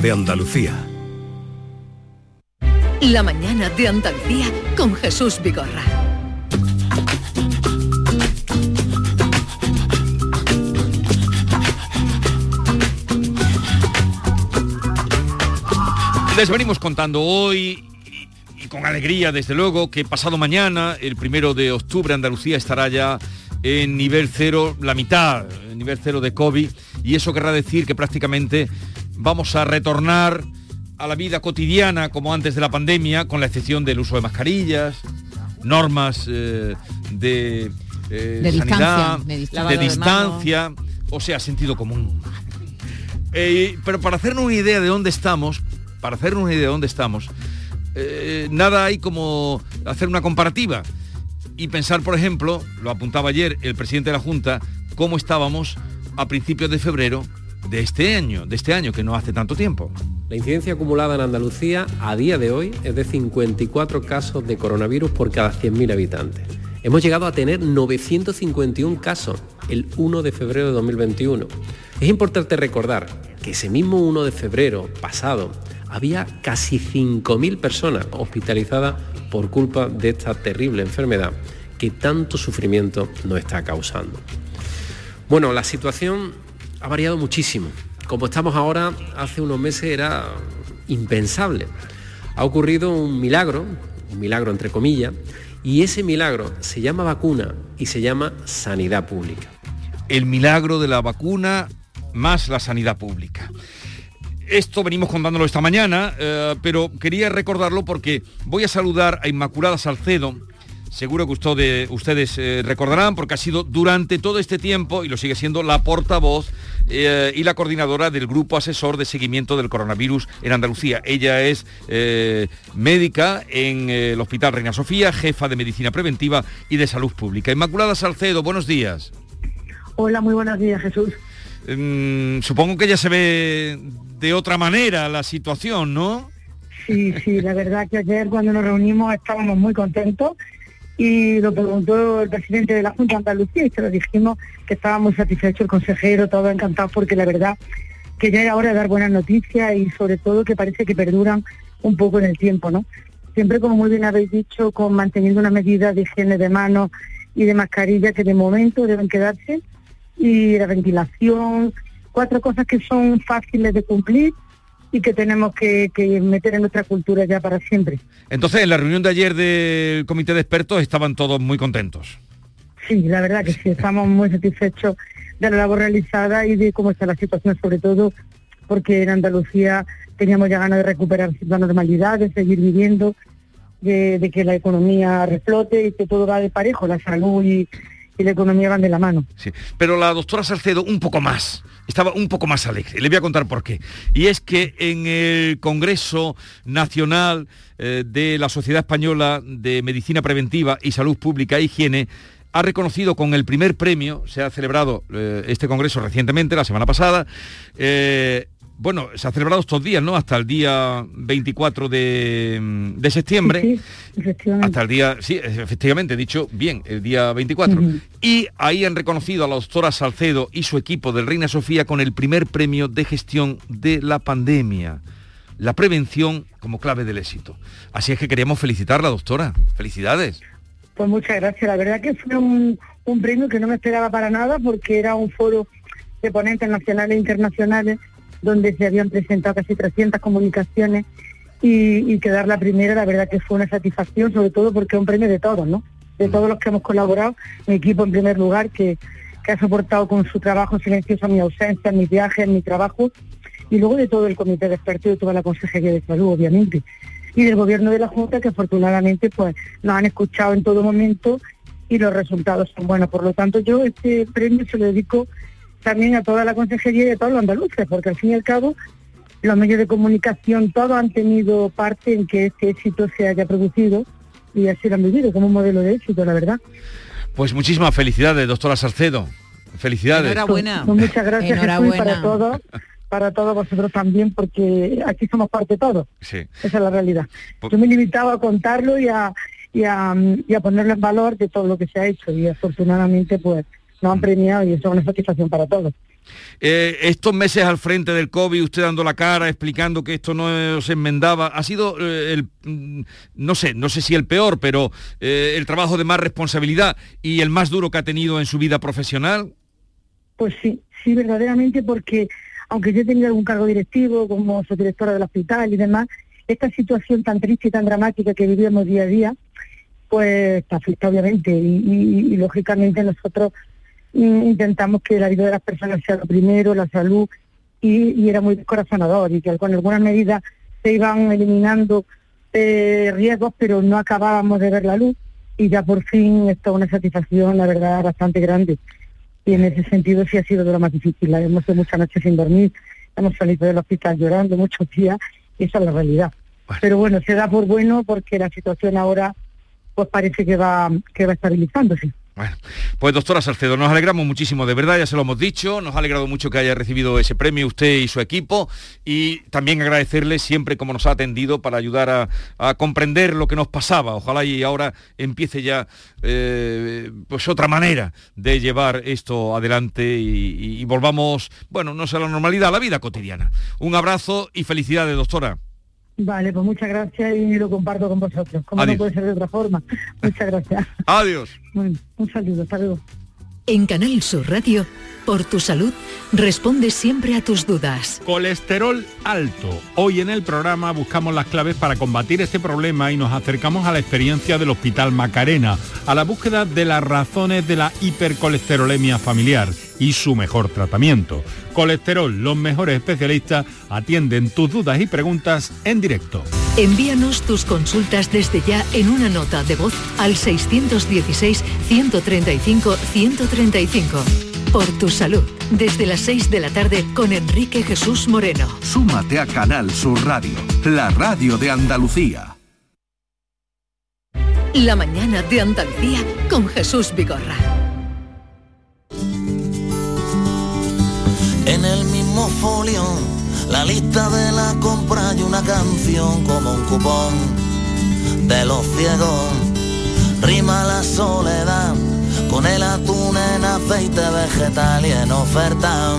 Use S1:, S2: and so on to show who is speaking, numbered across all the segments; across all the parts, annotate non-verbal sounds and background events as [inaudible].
S1: de Andalucía.
S2: La mañana de Andalucía con Jesús Vigorra.
S3: Les venimos contando hoy y con alegría, desde luego, que pasado mañana, el primero de octubre, Andalucía estará ya en nivel cero, la mitad, en nivel cero de COVID, y eso querrá decir que prácticamente vamos a retornar a la vida cotidiana como antes de la pandemia, con la excepción del uso de mascarillas, normas eh, de, eh,
S4: De
S3: sanidad,
S4: distancia, de
S3: de
S4: lavado de
S3: distancia, o sea, sentido común. Eh, pero para hacernos una idea de dónde estamos, para hacernos una idea de dónde estamos, eh, nada hay como hacer una comparativa y pensar, por ejemplo, lo apuntaba ayer el presidente de la Junta, cómo estábamos a principios de febrero de este año, de este año que no hace tanto tiempo.
S5: La incidencia acumulada en Andalucía a día de hoy es de 54 casos de coronavirus por cada 100.000 habitantes. Hemos llegado a tener 951 casos el 1 de febrero de 2021. Es importante recordar que ese mismo 1 de febrero pasado había casi 5.000 personas hospitalizadas por culpa de esta terrible enfermedad que tanto sufrimiento nos está causando. Bueno, la situación ha variado muchísimo. Como estamos ahora, hace unos meses era impensable. Ha ocurrido un milagro, un milagro entre comillas, y ese milagro se llama vacuna y se llama sanidad pública.
S3: El milagro de la vacuna más la sanidad pública. Esto venimos contándolo esta mañana, eh, pero quería recordarlo porque voy a saludar a Inmaculada Salcedo. Seguro que usted- ustedes eh, recordarán porque ha sido durante todo este tiempo, y lo sigue siendo, la portavoz eh, y la coordinadora del Grupo Asesor de Seguimiento del Coronavirus en Andalucía. Ella es eh, médica en el Hospital Reina Sofía, jefa de Medicina Preventiva y de Salud Pública. Inmaculada Salcedo, buenos días.
S6: Hola, muy buenos días, Jesús.
S3: Mm, supongo que ya se ve de otra manera la situación, ¿no?
S6: Sí, sí, la verdad que ayer cuando nos reunimos estábamos muy contentos y lo preguntó el presidente de la Junta de Andalucía y se lo dijimos que estaba muy satisfecho el consejero, todo encantado porque la verdad que ya era hora de dar buenas noticias y sobre todo que parece que perduran un poco en el tiempo, ¿no? Siempre, como muy bien habéis dicho, con manteniendo una medida de higiene de manos y de mascarilla que de momento deben quedarse y la ventilación, cuatro cosas que son fáciles de cumplir y que tenemos que, que meter en nuestra cultura ya para siempre.
S3: Entonces, en la reunión de ayer del comité de expertos estaban todos muy contentos.
S6: Sí, la verdad que sí, estamos muy satisfechos de la labor realizada y de cómo está la situación, sobre todo porque en Andalucía teníamos ya ganas de recuperar la normalidad, de seguir viviendo, de, de que la economía reflote y que todo va de parejo, la salud y, y la economía van de la mano.
S3: Sí. Pero la doctora Salcedo un poco más, estaba un poco más alegre. Le voy a contar por qué. Y es que en el Congreso Nacional eh, de la Sociedad Española de Medicina Preventiva y Salud Pública e Higiene, ha reconocido con el primer premio, se ha celebrado eh, este congreso recientemente, la semana pasada, eh, bueno, se ha celebrado estos días, ¿no? Hasta el día 24 de, mm, de septiembre.
S6: Sí, sí, efectivamente.
S3: Hasta el día, sí, efectivamente, he dicho bien, el día 24.
S6: Ujú.
S3: Y ahí han reconocido a la doctora Salcedo y su equipo del Reina Sofía con el primer premio de gestión de la pandemia. La prevención como clave del éxito. Así es que queríamos felicitar a la doctora. Felicidades.
S6: Pues muchas gracias. La verdad que fue un, un premio que no me esperaba para nada porque era un foro de ponentes nacionales e internacionales donde se habían presentado casi 300 comunicaciones y, y quedar la primera, la verdad que fue una satisfacción, sobre todo porque es un premio de todos, ¿no? De todos los que hemos colaborado, mi equipo en primer lugar, que, que ha soportado con su trabajo silencioso mi ausencia, mis viajes, mi trabajo, y luego de todo el comité de expertos y de toda la Consejería de Salud, obviamente y del gobierno de la Junta que afortunadamente pues nos han escuchado en todo momento y los resultados son buenos. Por lo tanto, yo este premio se lo dedico también a toda la consejería y a todos los andaluces, porque al fin y al cabo los medios de comunicación todos han tenido parte en que este éxito se haya producido y así lo han vivido como un modelo de éxito, la verdad.
S3: Pues muchísimas felicidades, doctora Salcedo. Felicidades.
S6: Pues muchas gracias Jesús,
S4: Enhorabuena.
S6: para todos, para todos vosotros también, porque aquí somos parte todos.
S3: Sí.
S6: Esa es la realidad.
S3: Pues-
S6: Yo me he limitado a contarlo y a, y, a, y a ponerlo en valor de todo lo que se ha hecho y afortunadamente pues nos han premiado y eso es una satisfacción para todos.
S3: Eh, estos meses al frente del COVID, usted dando la cara, explicando que esto no se enmendaba, ha sido eh, el, mm, no sé, no sé si el peor, pero eh, el trabajo de más responsabilidad y el más duro que ha tenido en su vida profesional.
S6: Pues sí, sí, verdaderamente, porque aunque yo tenido algún cargo directivo como subdirectora del hospital y demás, esta situación tan triste y tan dramática que vivíamos día a día, pues afecta obviamente y lógicamente nosotros intentamos que la vida de las personas sea lo primero, la salud, y, era muy descorazonador y que con algunas medidas se iban eliminando eh, riesgos, pero no acabábamos de ver la luz y ya por fin está una satisfacción, la verdad, bastante grande. Y en ese sentido sí ha sido de lo más difícil. Hemos estado muchas noches sin dormir, hemos salido del hospital llorando muchos días y esa es la realidad. Pero bueno, se da por bueno porque la situación ahora pues parece que va, que va estabilizándose.
S3: Bueno, pues doctora Salcedo, nos alegramos muchísimo, de verdad, ya se lo hemos dicho, nos ha alegrado mucho que haya recibido ese premio usted y su equipo y también agradecerle siempre como nos ha atendido para ayudar a, comprender lo que nos pasaba. Ojalá y ahora empiece ya eh, pues otra manera de llevar esto adelante y, y volvamos, bueno, no sé a la normalidad, a la vida cotidiana. Un abrazo y felicidades, doctora.
S6: Vale, pues muchas gracias y lo comparto con vosotros. Como no puede ser de otra forma. [laughs] Muchas gracias.
S3: Adiós.
S6: Bueno, un saludo, hasta luego.
S2: En Canal Sur Radio, por tu salud, responde siempre a tus dudas.
S1: Colesterol alto. Hoy en el programa buscamos las claves para combatir este problema y nos acercamos a la experiencia del Hospital Macarena, a la búsqueda de las razones de la hipercolesterolemia familiar y su mejor tratamiento. Colesterol, los mejores especialistas atienden tus dudas y preguntas en directo.
S2: Envíanos tus consultas desde ya en una nota de voz al 616-135-135. Por tu salud, desde las 6 de la tarde con Enrique Jesús Moreno.
S4: Súmate a Canal Sur Radio, la radio de Andalucía.
S2: La mañana de Andalucía con Jesús Vigorra.
S7: Folio, la lista de la compra y una canción como un cupón de los ciegos. Rima la soledad con el atún en aceite vegetal y en oferta.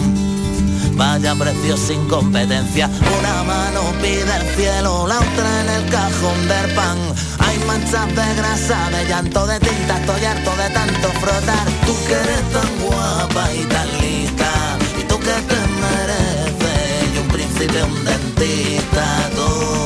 S7: Vaya precio sin competencia, una mano pide el cielo, la otra en el cajón del pan. Hay manchas de grasa, de llanto, de tinta, estoy harto de tanto frotar. Tú que eres tan guapa y tan lista que te mereces un príncipe, un dentista, tú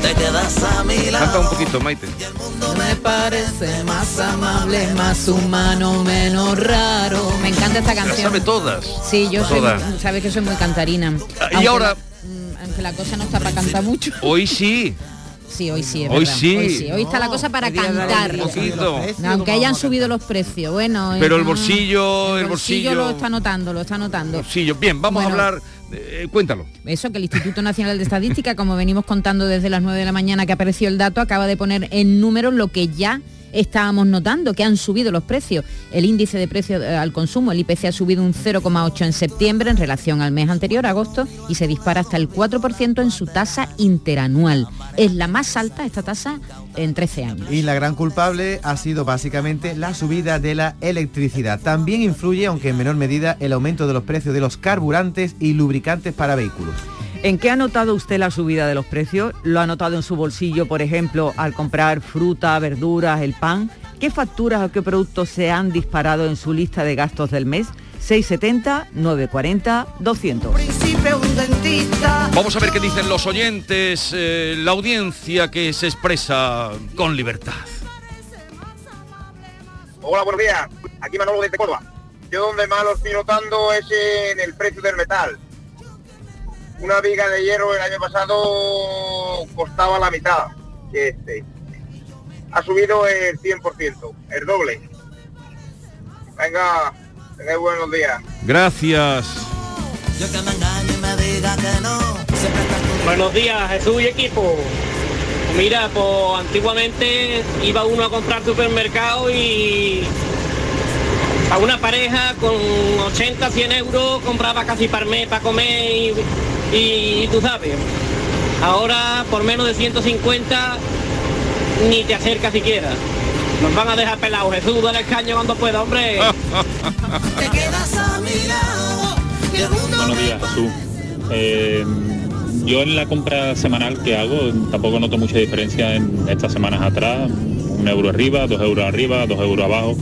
S7: te quedas a mi lado.
S3: Canta un poquito, Maite.
S8: Y el mundo me parece más amable, más humano, menos raro.
S9: Me encanta esta canción.
S3: La sabe todas.
S9: Sí, yo soy, sabes que soy muy cantarina.
S3: y ahora...
S9: Mm, aunque la cosa no está para cantar mucho. [laughs]
S3: Hoy sí.
S9: Sí, hoy sí,
S3: hoy, sí.
S9: hoy está la cosa para cantar. Aunque hayan subido los precios, bueno.
S3: Pero el bolsillo, el, bolsillo,
S9: lo está notando, lo está notando.
S3: Bolsillo. Bien, vamos a hablar. Eh, cuéntalo.
S9: Eso, que el Instituto Nacional de Estadística, como venimos contando desde las 9 de la mañana que apareció el dato, acaba de poner en números lo que ya estábamos notando que han subido los precios. El índice de precios eh, al consumo, el IPC, ha subido un 0,8 en septiembre en relación al mes anterior, agosto, y se dispara hasta el 4% en su tasa interanual. Es la más alta esta tasa en 13 años.
S10: Y la gran culpable ha sido básicamente la subida de la electricidad. También influye, aunque en menor medida, el aumento de los precios de los carburantes y lubricantes para vehículos.
S11: ¿En qué ha notado usted la subida de los precios? ¿Lo ha notado en su bolsillo, por ejemplo, al comprar fruta, verduras, el pan? ¿Qué facturas o qué productos se han disparado en su lista de gastos del mes? 670 940 200.
S3: Vamos a ver qué dicen los oyentes, eh, la audiencia que se expresa con libertad.
S12: Hola, buenos días. Aquí Manolo de Córdoba. Yo donde más lo estoy notando es en el precio del metal una viga de hierro el año pasado costaba la mitad que este. Ha subido el 100%, el doble. Venga, buenos días.
S3: Gracias.
S13: Buenos días, Jesús y equipo. Mira, pues antiguamente iba uno a comprar supermercado y a una pareja con 80, 100 euros compraba casi para para comer y y, tú sabes, ahora por menos de 150 ni te acercas siquiera. Nos van a dejar pelados. Jesús, dale el caño cuando pueda, hombre. [laughs]
S7: Te quedas a mi lado y el mundo
S14: Buenos días, Jesús. Eh, yo en la compra semanal que hago tampoco noto mucha diferencia en estas semanas atrás. Un euro arriba, dos euros arriba, dos euros abajo.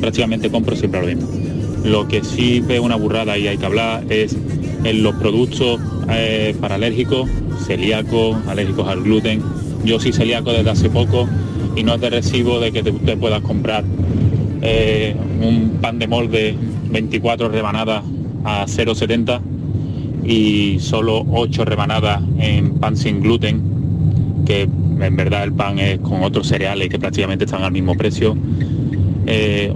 S14: Prácticamente compro siempre lo mismo. Lo que sí veo una burrada y hay que hablar es en los productos eh, para alérgicos, celíacos, alérgicos al gluten. Yo soy celíaco desde hace poco y no es de recibo de que te, te puedas comprar eh, un pan de molde 24 rebanadas a 0,70 y solo 8 rebanadas en pan sin gluten, que en verdad el pan es con otros cereales que prácticamente están al mismo precio.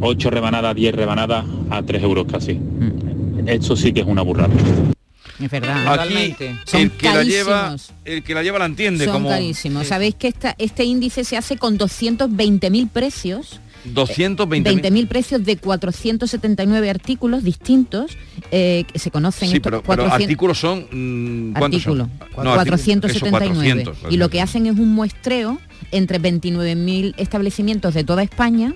S14: 8 rebanadas, 10 rebanadas a 3 euros casi. Eso sí que es una burrada.
S9: Es verdad.
S3: Aquí
S9: Son
S3: el que la lleva,
S9: carísimos.
S3: el que la lleva la entiende
S9: Son
S3: como
S9: carísimos. Sabéis que esta, este índice se hace con 220.000 precios.
S3: 220
S9: 20.000 precios de 479 artículos distintos eh, que se conocen
S3: Sí,
S9: estos
S3: pero, pero
S9: 400
S3: artículos son mm, ¿cuántos
S9: artículos,
S3: son? No, artículos, eso,
S9: 479
S3: 400,
S9: y lo que hacen es un muestreo entre 29.000 establecimientos de toda España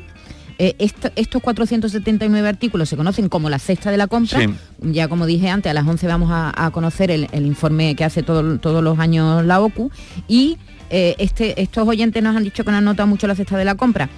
S9: Eh, esto- estos 479 artículos se conocen como la cesta de la compra.
S3: Sí.
S9: Ya como dije antes, a las 11 vamos a, a conocer el, el informe que hace todo- todos los años la OCU. Y eh, este, estos oyentes nos han dicho que no han notado mucho la cesta de la compra.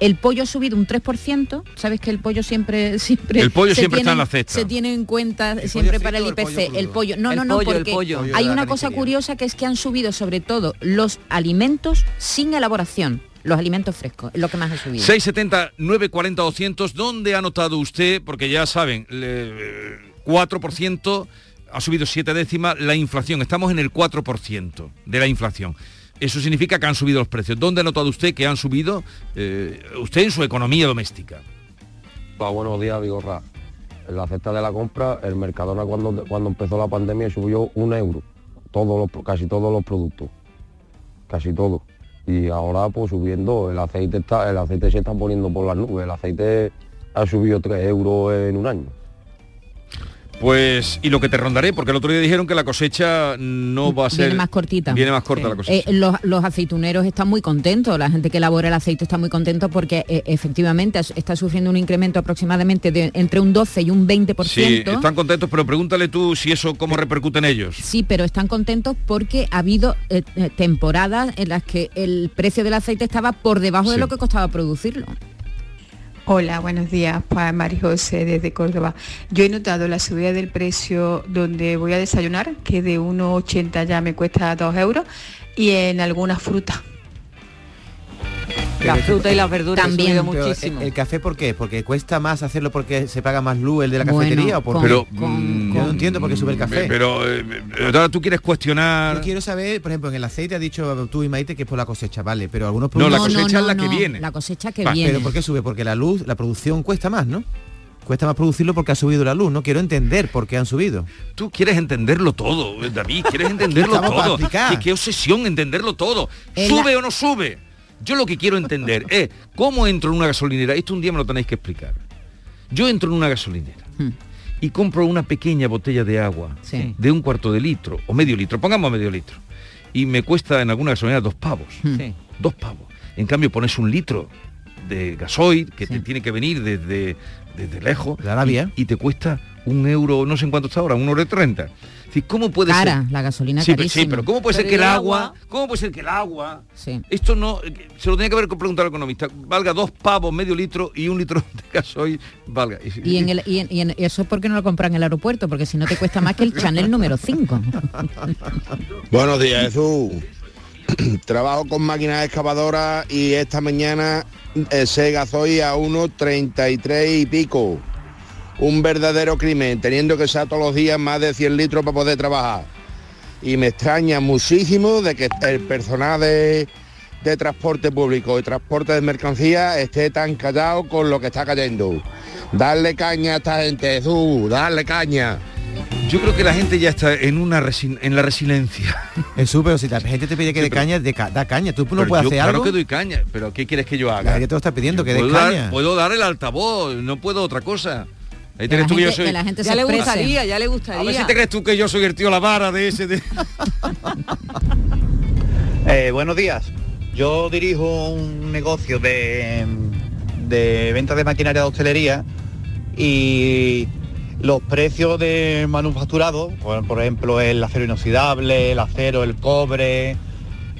S9: El pollo ha subido un 3%, sabes que el pollo siempre [laughs] siempre
S3: El pollo siempre está en la cesta.
S9: Se tiene en cuenta siempre para el IPC.
S10: pollo
S9: El pollo, no,
S11: El
S9: no, no,
S11: pollo,
S9: porque hay una cosa curiosa que es que han subido sobre todo los alimentos sin elaboración, los alimentos frescos, es lo que más ha subido.
S3: 670 940 200 ¿dónde ha notado usted? Porque ya saben, le- 4% ha subido 7 décimas la inflación. Estamos en el 4% de la inflación. Eso significa que han subido los precios. ¿Dónde ha notado usted que han subido eh, usted en su economía doméstica?
S15: Pa, buenos días, Vigorra. En la cesta de la compra, el Mercadona cuando, cuando empezó la pandemia subió un euro. Todos los, casi todos los productos. Casi todo. Y ahora pues subiendo, el aceite está, el aceite se está poniendo por las nubes. El aceite ha subido 3 euros en un año.
S3: Pues, y lo que te rondaré, porque el otro día dijeron que la cosecha no va a ser...
S9: Viene más cortita.
S3: Viene más corta la cosecha.
S9: Eh, los, los aceituneros están muy contentos, la gente que elabora el aceite está muy contento porque eh, efectivamente está sufriendo un incremento aproximadamente de entre un 12 y un 20%.
S3: Sí, están contentos, pero pregúntale tú si eso cómo repercute en ellos.
S9: Sí, pero están contentos porque ha habido eh, temporadas en las que el precio del aceite estaba por debajo de lo que costaba producirlo.
S16: Hola, buenos días, pues Mari José desde Córdoba. Yo he notado la subida del precio donde voy a desayunar, que de 1,80 ya me cuesta 2 euros, y en algunas frutas.
S11: La fruta y las verduras han
S9: También.
S11: subido
S10: Pero,
S11: muchísimo.
S10: ¿El, el café por qué? ¿Porque cuesta más hacerlo porque se paga más luz el de la
S9: Bueno,
S10: cafetería o por
S9: con-
S3: Pero,
S9: con-
S3: mm,
S10: Yo no entiendo por qué sube el café.
S3: Pero eh, ahora tú quieres cuestionar...
S10: Yo quiero saber, por ejemplo, en el aceite ha dicho tú y Maite que es por la cosecha, vale, pero algunos
S3: No, la
S10: productos-
S3: cosecha es la que viene.
S9: La cosecha que
S3: Va,
S9: viene.
S10: Pero ¿por qué sube? Porque la luz, la producción cuesta más, ¿no? Cuesta más producirlo porque ha subido la luz, no quiero entender por qué han subido.
S3: Tú quieres entenderlo todo, eh, David, quieres [laughs] entenderlo todo. ¿Qué, qué obsesión entenderlo todo. ¿Sube
S9: la-
S3: o no sube? Yo lo que quiero entender [laughs] es cómo entro en una gasolinera. Esto un día me lo tenéis que explicar. Yo entro en una gasolinera
S9: Hmm.
S3: y compro una pequeña botella de agua
S9: Sí.
S3: de un cuarto de litro o medio litro, pongamos medio litro, y me cuesta en alguna gasolinera dos pavos.
S9: Hmm.
S11: Sí.
S3: Dos pavos. En cambio pones un litro de gasoil que
S9: Sí.
S3: te tiene que venir desde, desde lejos
S10: De Arabia.
S3: y, y te cuesta un euro, no sé en cuánto está ahora, un euro de treinta. ¿Cómo puede
S9: Cara,
S3: ser?
S9: la gasolina
S3: Sí, pero,
S9: carísima.
S3: sí, pero ¿cómo puede ser
S11: Pero
S3: que
S11: ¿y
S3: el agua,
S11: agua?
S3: cómo puede ser que el agua,
S9: Sí.
S3: esto no, eh, se lo tenía que haber preguntado al economista, valga dos pavos, medio litro y un litro de gasoil, valga.
S9: Y, en el, y, en- y en- eso es porque no lo compran en el aeropuerto, porque si no te cuesta más que el [laughs] Chanel número 5.
S17: Buenos días, Jesús. [clears throat] Trabajo con máquinas excavadoras y esta mañana ese gasoil a 1,33 y pico. Un verdadero crimen, teniendo que ser todos los días más de 100 litros para poder trabajar. Y me extraña muchísimo de que el personal de, de transporte público y transporte de mercancía esté tan callado con lo que está cayendo. Darle caña a esta gente, Jesús, darle caña.
S3: Yo creo que la gente ya está en una resi- en la resiliencia. [laughs]
S10: Jesús, pero si la gente te pide que
S3: Sí,
S10: dé caña, de ca- da caña. Tú no
S3: Pero
S10: puedes
S3: yo,
S10: hacer
S3: claro
S10: algo.
S3: que doy caña, pero ¿qué quieres que yo
S10: La
S3: haga?
S10: gente te lo está pidiendo que des
S3: puedo,
S10: caña.
S3: dar, puedo dar el altavoz, no puedo otra cosa. Ahí
S9: la
S3: tú que yo
S9: gente-
S3: soy.
S9: que la gente
S11: Ya
S9: se
S11: le gustaría, ya le
S3: A ver
S11: gustaría.
S3: si te crees tú que yo soy el tío la vara de ese. de- [laughs]
S18: Eh, buenos días. Yo dirijo un negocio de, de venta de maquinaria de hostelería y los precios de manufacturado, por, por ejemplo el acero inoxidable, el acero, el cobre,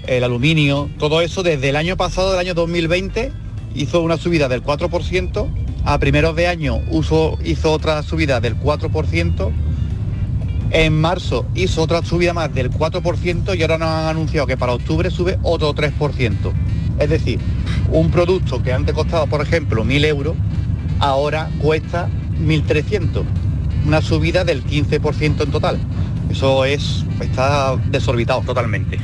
S18: el aluminio, todo eso desde el año pasado, del año 2020, hizo una subida del 4%, a primeros de año uso, hizo otra subida del 4%, en marzo hizo otra subida más del 4% y ahora nos han anunciado que para octubre sube otro 3%. Es decir, un producto que antes costaba, por ejemplo, 1.000 euros, ahora cuesta 1.300. Una subida del 15% en total. Eso es, está desorbitado totalmente.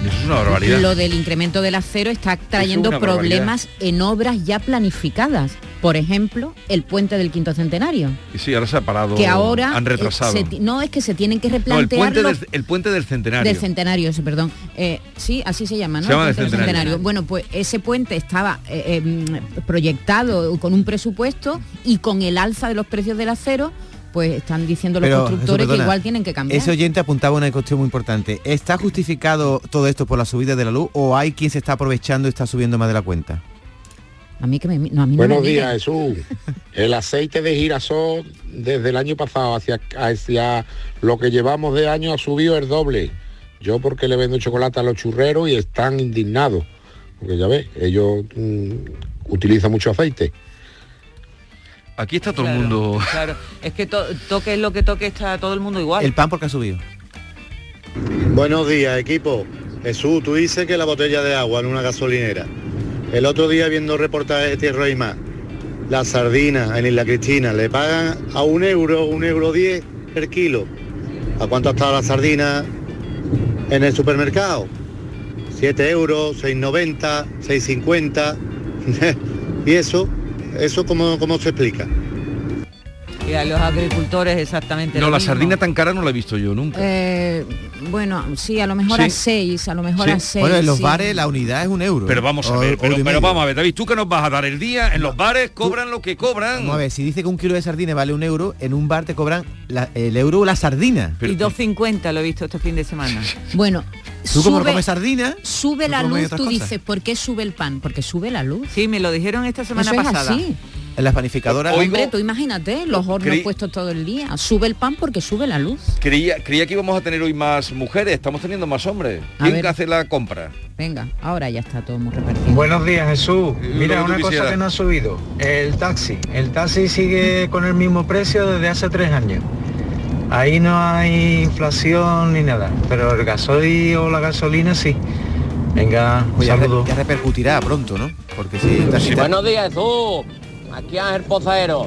S3: Eso es una barbaridad.
S9: Lo del incremento del acero está trayendo
S3: barbaridad.
S9: problemas en obras ya planificadas. Por ejemplo, el puente del quinto centenario.
S3: Y sí, ahora se ha parado.
S9: que ahora
S3: Han retrasado.
S9: se no es que se tienen que
S3: No, el
S9: replantear
S3: puente,
S9: los-
S3: del, el puente del centenario.
S9: del centenario, ese, perdón. Eh, sí, así se llama, ¿no?
S3: Se llama
S9: El
S3: del
S9: puente
S3: centenario.
S9: Bueno, pues ese puente estaba eh, eh, proyectado con un presupuesto y con el alza de los precios del acero, pues están diciendo los
S10: Pero,
S9: constructores que igual tienen que cambiar.
S10: Ese oyente apuntaba una cuestión muy importante. ¿Está justificado todo esto por la subida de la luz o hay quien se está aprovechando y está subiendo más de la cuenta?
S9: A mí que me, no, a mí no
S19: Buenos
S9: me
S19: días. Jesús. El aceite de girasol desde el año pasado hacia, hacia lo que llevamos de año ha subido el doble. Yo porque le vendo chocolate a los churreros y están indignados. Porque ya ves, ellos mm, utilizan mucho aceite.
S3: Aquí está todo
S11: Claro,
S3: el mundo.
S11: Claro, es que to- toque lo que toque está todo el mundo igual.
S10: El pan porque ha subido.
S20: Buenos días, equipo. Jesús, tú dices que la botella de agua en una gasolinera. El otro día viendo reportajes de Tierra y Mar, las sardinas en Isla Cristina le pagan a un euro, un euro diez el kilo. ¿A cuánto ha estado la sardina en el supermercado? 7 euros, 6,90, 6,50. [laughs] ¿Y eso? ¿Eso cómo, cómo se explica?
S11: Y a los agricultores exactamente.
S3: No,
S11: lo
S3: la
S11: mismo.
S3: sardina tan cara no la he visto yo nunca.
S9: Eh, bueno, sí, a lo mejor
S3: Sí.
S9: a seis, a lo mejor
S3: Sí.
S9: a seis.
S10: Bueno, en los
S9: sí.
S10: bares la unidad es un euro.
S3: Pero vamos a
S10: O-
S3: ver, pero, pero vamos a ver, David, ¿tú qué nos vas a dar el día? En los bares cobran lo que cobran.
S10: Vamos a ver, si dice que un kilo de sardina vale un euro, en un bar te cobran la- el euro o la sardina.
S11: Y 2.50 lo he visto este fin de semana.
S9: Bueno,
S10: Tú como
S9: sube-
S10: comes sardina,
S9: Sube la luz, tú
S10: cosas.
S9: dices, ¿por qué sube el pan? Porque sube la luz.
S11: Sí, me lo dijeron esta semana
S9: Eso es
S11: pasada.
S9: así.
S10: En las panificadoras...
S9: Hombre, tú imagínate, los hornos
S3: Creí-
S9: puestos todo el día. Sube el pan porque sube la luz.
S3: Creía, creía que íbamos a tener hoy más mujeres, estamos teniendo más hombres.
S9: A
S3: ¿Quién hace la compra?
S9: Venga, ahora ya está todo muy repartido.
S21: Buenos días Jesús. Mira, una cosa que no ha subido, el taxi. El taxi sigue con el mismo precio desde hace tres años. Ahí no hay inflación ni nada, pero el gasoil o la gasolina sí. Venga,
S10: ya, re-
S21: saludos.
S10: ya repercutirá pronto, ¿no? Porque si
S13: Buenos días, Jesús. Aquí Ángel Pozaero.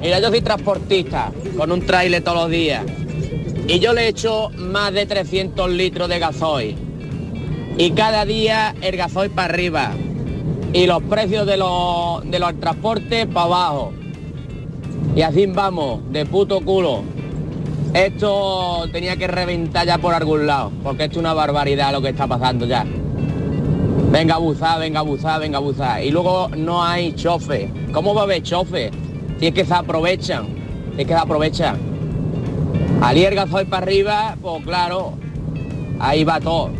S13: Mira, yo soy transportista con un trailer todos los días. Y yo le echo más de 300 litros de gasoil. Y cada día el gasoil para arriba. Y los precios de los, de los transportes para abajo. Y así vamos, de puto culo. Esto tenía que reventar ya por algún lado, porque esto es una barbaridad lo que está pasando ya. Venga a venga a venga a. Y luego no hay chofe. ¿Cómo va a haber chofe? Si es que se aprovechan, si que se aprovechan. Al ir el gasoil para arriba, pues claro, ahí va todo.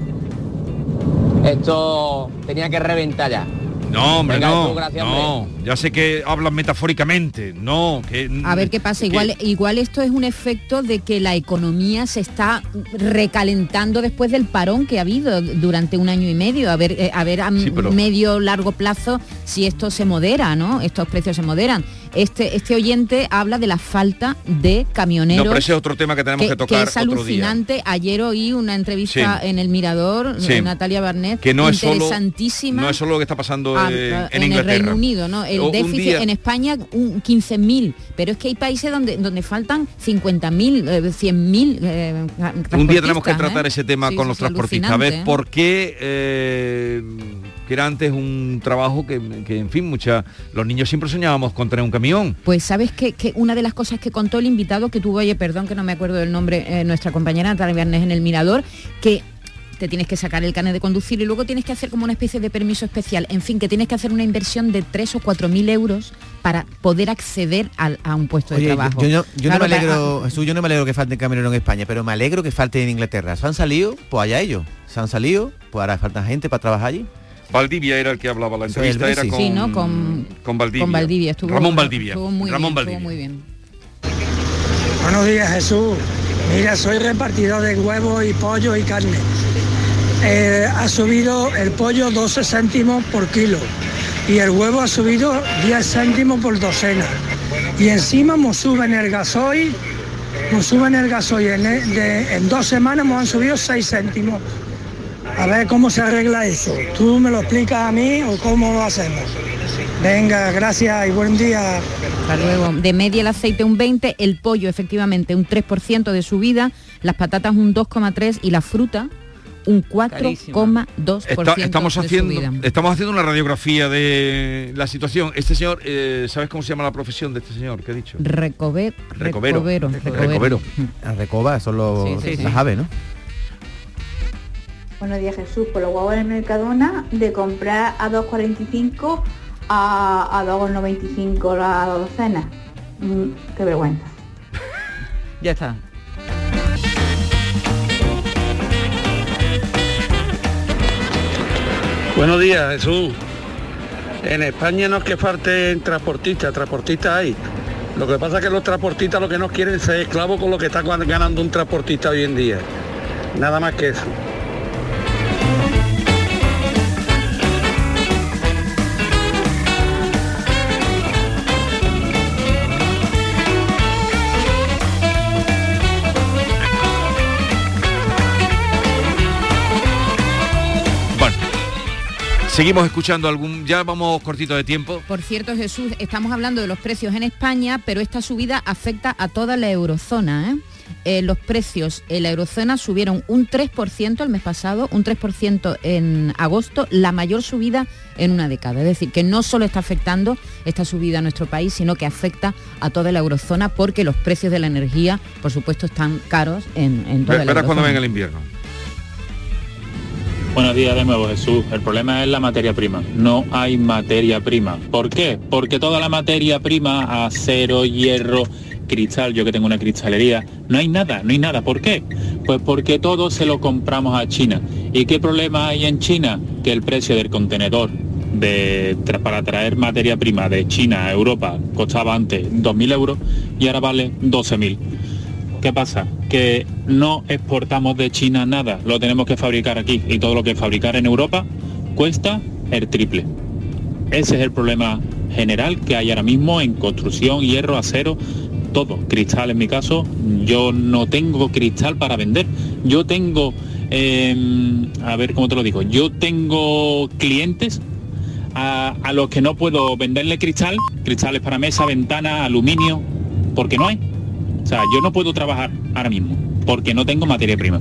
S13: Esto tenía que reventar ya.
S3: No, hombre,
S13: Venga,
S3: no.
S13: tú, gracias,
S3: no, ya sé que hablan metafóricamente. No, que
S9: A ver qué pasa.
S3: que-
S9: Igual, igual esto es un efecto de que la economía se está recalentando después del parón que ha habido durante un año y medio. A ver, eh, a ver a
S3: Sí, pero-
S9: medio largo plazo si esto se modera, ¿no? Estos precios se moderan. Este, este oyente habla de la falta de camioneros.
S3: No, pero ese es otro tema que tenemos que, tocar
S9: es
S3: otro día.
S9: alucinante. Ayer oí una entrevista
S3: Sí.
S9: en el Mirador
S3: Sí.
S9: de Natalia Barnett,
S3: Que no es solo
S9: interesantísima.
S3: no es solo lo que está pasando en, en
S9: el
S3: Inglaterra.
S9: Reino Unido, ¿no? El
S3: O-
S9: déficit
S3: día-
S9: en España un 15.000, pero es que hay países donde donde faltan 50.000, eh, 100.000 eh,
S3: Un día tenemos que tratar
S9: ¿eh?
S3: ese tema
S9: Sí,
S3: con los transportistas, a ver
S9: alucinante, ¿eh?
S3: por qué eh, que era antes un trabajo que, que, en fin, mucha, los niños siempre soñábamos con tener un camión.
S9: Pues sabes que, que una de las cosas que contó el invitado que tuvo, oye, perdón que no me acuerdo del nombre, eh, nuestra compañera Natalia Viernes en el Mirador, que te tienes que sacar el carnet de conducir y luego tienes que hacer como una especie de permiso especial. En fin, que tienes que hacer una inversión de 3 o 4 mil euros para poder acceder a, un puesto de
S10: Oye,
S9: trabajo.
S10: yo no, yo no
S9: Claro,
S10: me
S9: para-
S10: alegro, Jesús, yo no me alegro que falten camioneros en España, pero me alegro que falten en Inglaterra. ¿Se han salido? Pues allá ellos. ¿Se han salido? Pues ahora faltan gente para trabajar allí.
S3: Valdivia era el que hablaba, la entrevista era con,
S9: Sí, ¿no? Con-
S3: con Valdivia.
S9: Con Valdivia. Estuvo,
S3: Ramón Valdivia.
S9: Estuvo muy
S3: Ramón
S9: bien,
S3: Valdivia.
S9: estuvo muy bien.
S22: Buenos días Jesús. Mira, soy repartidor de huevos y pollo y carne. Eh, ha subido el pollo 12 céntimos por kilo y el huevo ha subido 10 céntimos por docena. Y encima nos suben el gasoil, nos suben el gasoil en, de- en dos semanas nos han subido 6 céntimos. A ver cómo se arregla eso. ¿Tú me lo explicas a mí o cómo lo hacemos? Venga, gracias y buen día.
S9: Hasta luego. De media el aceite un 20, el pollo efectivamente un 3% de subida, las patatas un 2,3 y la fruta un 4,2%
S3: Está- estamos haciendo estamos haciendo una radiografía de la situación. Este señor, eh, ¿sabes cómo se llama la profesión de este señor? ¿Qué he dicho?
S9: Recover,
S3: Recovero.
S9: recovero,
S3: Recovero.
S10: Las recobas son los,
S9: Sí, sí, sí.
S10: las aves, ¿no?
S23: Buenos días Jesús, por los huevos del Mercadona de comprar a 2,45 a, a 2,95 la docena. Mm, qué vergüenza. [laughs]
S11: Ya está.
S24: Buenos días, Jesús. En España no es que falten transportistas, transportistas hay. Lo que pasa es que los transportistas lo que no quieren es ser esclavos con lo que está ganando un transportista hoy en día. Nada más que eso.
S3: Seguimos escuchando algún, ya vamos cortito de tiempo.
S9: Por cierto, Jesús, estamos hablando de los precios en España, pero esta subida afecta a toda la eurozona. ¿eh? Eh, los precios en la eurozona subieron un 3% el mes pasado, un 3% en agosto, la mayor subida en una década. Es decir, que no solo está afectando esta subida a nuestro país, sino que afecta a toda la eurozona porque los precios de la energía, por supuesto, están caros en, en toda la
S3: Verás cuando
S9: eurozona.
S3: venga el invierno.
S14: Buenos días de nuevo, Jesús. El problema es la materia prima. No hay materia prima. ¿Por qué? Porque toda la materia prima, acero, hierro, cristal, yo que tengo una cristalería, no hay nada, no hay nada. ¿Por qué? Pues porque todo se lo compramos a China. ¿Y qué problema hay en China? Que el precio del contenedor para traer materia prima de China a Europa costaba antes 2.000 euros y ahora vale 12.000. ¿Qué pasa? Que no exportamos de China nada, lo tenemos que fabricar aquí y todo lo que fabricar en Europa cuesta el triple. Ese es el problema general que hay ahora mismo en construcción, hierro, acero, todo. Cristal en mi caso, yo no tengo cristal para vender. Yo tengo, eh, a ver cómo te lo digo, yo tengo clientes a, a los que no puedo venderle cristal, cristales para mesa, ventana, aluminio, porque no hay. O sea, yo no puedo trabajar ahora mismo porque no tengo materia prima.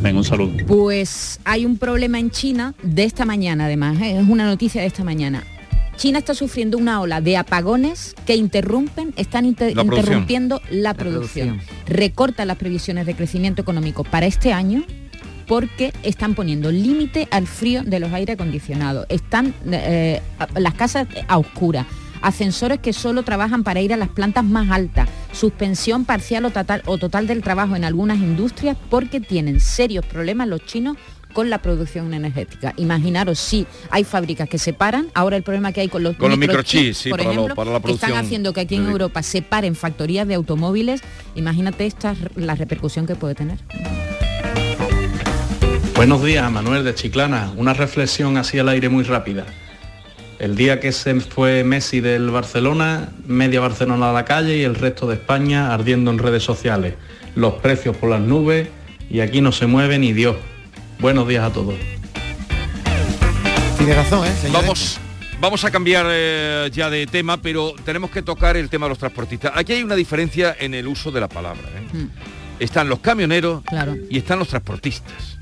S14: Venga, un saludo.
S9: Pues hay un problema en China de esta mañana, además, ¿eh? es una noticia de esta mañana. China está sufriendo una ola de apagones que interrumpen, están inter-
S25: La producción.
S9: interrumpiendo la, producción. Recortan las previsiones de crecimiento económico para este año porque están poniendo límite al frío de los aire acondicionados. Están eh, las casas a oscuras, ascensores que solo trabajan para ir a las plantas más altas, suspensión parcial o total, o total del trabajo en algunas industrias porque tienen serios problemas los chinos con la producción energética. Imaginaros si hay fábricas que se paran, ahora el problema que hay con los,
S3: Con los microchips, sí,
S9: por
S3: para lo-
S9: ejemplo,
S3: para la
S9: que están haciendo que aquí en Europa se paren factorías de automóviles, imagínate esta la repercusión que puede tener.
S25: Buenos días, Manuel de Chiclana. Una reflexión así al aire muy rápida. El día que se fue Messi del Barcelona, media Barcelona a la calle y el resto de España ardiendo en redes sociales. Los precios por las nubes y aquí no se mueve ni Dios. Buenos días a todos.
S10: Tiene razón, ¿eh? señores?
S3: Vamos, vamos a cambiar eh, ya de tema, pero tenemos que tocar el tema de los transportistas. Aquí hay una diferencia en el uso de la palabra. ¿eh?
S9: Mm.
S3: Están los camioneros
S9: Claro.
S3: y están los transportistas.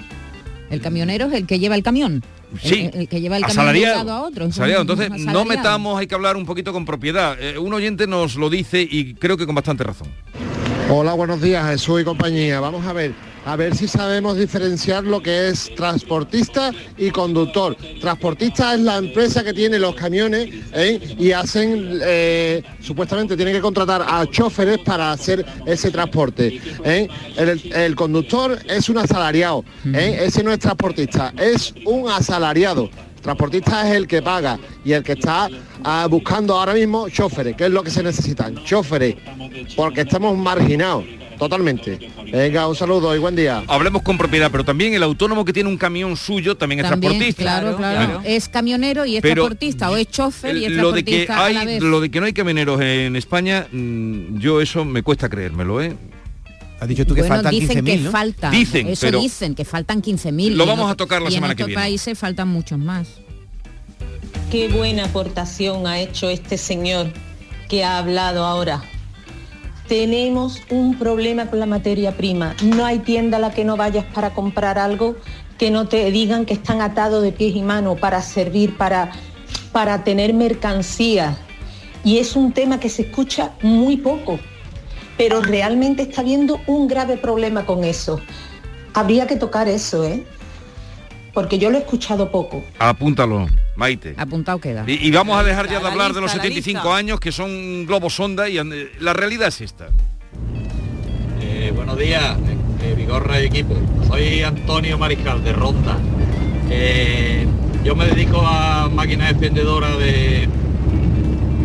S9: El camionero es el que lleva el camión.
S3: Sí,
S9: El, el que lleva el camión
S3: asalariado.
S9: a otro.
S3: Asalariado. Entonces, no metamos, hay que hablar un poquito con propiedad. Eh, un oyente nos lo dice y creo que con bastante razón.
S17: Hola, buenos días, Jesús y compañía. Vamos a ver, a ver si sabemos diferenciar lo que es transportista y conductor. Transportista es la empresa que tiene los camiones ¿eh? y hacen, eh, supuestamente tienen que contratar a choferes para hacer ese transporte. ¿eh? El, el conductor es un asalariado, ¿eh? ese no es transportista, es un asalariado.
S26: Transportista es el que paga y el que está ah, buscando ahora mismo choferes, que es lo que se necesitan, choferes, porque estamos marginados totalmente. Venga, un saludo y buen día.
S3: Hablemos con propiedad, pero también el autónomo que tiene un camión suyo también, es
S9: También,
S3: transportista.
S9: claro, claro. Es camionero y es
S3: Pero,
S9: transportista, o es chofer y es
S3: lo de que
S9: transportista a la
S3: hay
S9: vez.
S3: lo de que no hay camioneros en España mm, yo eso me cuesta creérmelo eh
S10: has dicho tú
S9: bueno, dicen que faltan.
S3: Dicen,
S9: Eso
S3: pero-
S9: dicen, que faltan 15.000.
S3: Lo
S9: en
S3: vamos a tocar la
S9: y
S3: semana
S9: en
S3: que
S9: otros
S3: viene.
S9: países faltan muchos más.
S27: Qué buena aportación ha hecho este señor que ha hablado ahora. Tenemos un problema con la materia prima. No hay tienda a la que no vayas para comprar algo que no te digan que están atados de pies y manos para servir, para, para tener mercancía. Y es un tema que se escucha muy poco, pero realmente está habiendo un grave problema con eso. Habría que tocar eso, ¿eh? Porque yo lo he escuchado poco.
S3: apúntalo Maite
S9: Apuntado queda.
S3: y, y vamos a dejar ya de
S27: La
S3: hablar de los
S27: lista, la
S3: 75
S27: lista.
S3: años que son globos sonda y eh, la realidad es esta
S24: Eh, buenos días, eh, Vigorra y equipo. Soy Antonio Mariscal de Ronda. Eh, yo me dedico a máquinas expendedoras de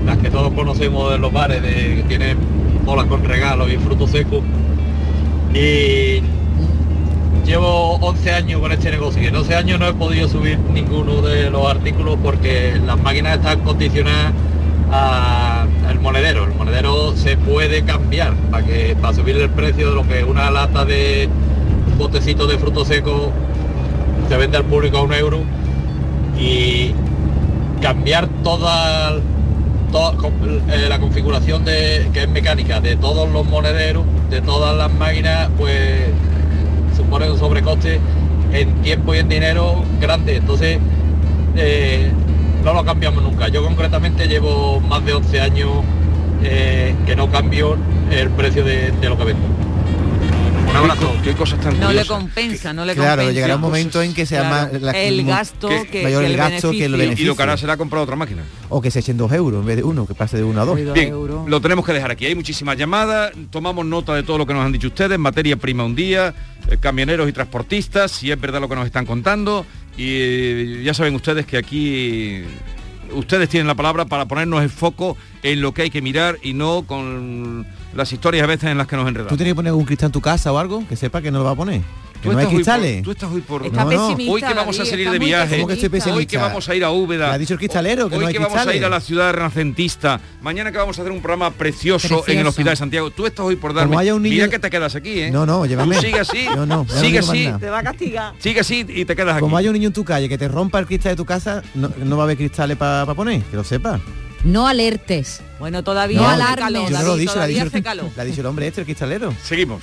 S24: las que todos conocemos de los bares, de, que tienen bolas con regalos y frutos secos. Y llevo 11 años con este negocio y en 11 años no he podido subir ninguno de los artículos porque las máquinas están condicionadas al monedero. El monedero se puede cambiar para que para subir el precio de lo que una lata de un botecito de frutos secos se vende al público a un euro y cambiar toda, eh, la configuración de, que es mecánica de todos los monederos, de todas las máquinas, pues supone un sobrecoste en tiempo y en dinero grande. Entonces, eh, no lo cambiamos nunca. Yo concretamente llevo más de 11 años eh, que no cambio el precio de, de lo que vendo. Un abrazo.
S3: qué cosas tan
S11: No le compensa, no le
S10: Claro,
S11: compensa.
S10: llegará un momento en que sea
S11: Claro,
S10: más la-
S11: el gasto que, que
S10: mayor el,
S11: el
S10: gasto que el
S11: beneficio.
S10: beneficio.
S3: y lo que hará será comprar otra máquina
S10: O que se echen dos euros en vez de uno, que pase de uno a dos.
S3: Bien, lo tenemos que dejar aquí. Hay muchísimas llamadas, tomamos nota de todo lo que nos han dicho ustedes, materia prima un día, eh, camioneros y transportistas, si es verdad lo que nos están contando. Y eh, ya saben ustedes que aquí ustedes tienen la palabra para ponernos el foco en lo que hay que mirar y no con las historias a veces en las que nos
S10: ¿Tú
S3: enredamos.
S10: tienes que poner un cristal en tu casa o algo? Que sepa que no lo va a poner. Que no hay
S3: por-
S10: cristales.
S3: tú estás hoy por...
S10: Está No, no.
S3: Hoy que vamos a salir de viaje,
S10: ¿Cómo que estoy
S3: hoy que vamos a ir a Úbeda,
S10: Le ha dicho el cristalero que
S3: hoy
S10: no hay
S3: que vamos a ir a la ciudad renacentista, mañana que vamos a hacer un programa precioso, en el. Hospital de Santiago, tú estás hoy por darme.
S10: Como haya un niño-
S3: Mira que te quedas aquí, ¿eh?
S10: No, no, llévame.
S3: Tú sigue así,
S10: No, no,
S3: sigue así.
S11: Te va a castigar.
S3: sigue así y te quedas aquí.
S10: Como haya un niño en tu calle que te rompa el cristal de tu casa, no, no va a haber cristales para poner, que lo sepas.
S9: No alertes.
S11: Bueno, todavía
S9: No
S11: hace
S9: alarmes.
S11: calor,
S10: Yo no lo dicho,
S11: hace calor.
S10: lo ha dicho el hombre este, el cristalero.
S3: Seguimos.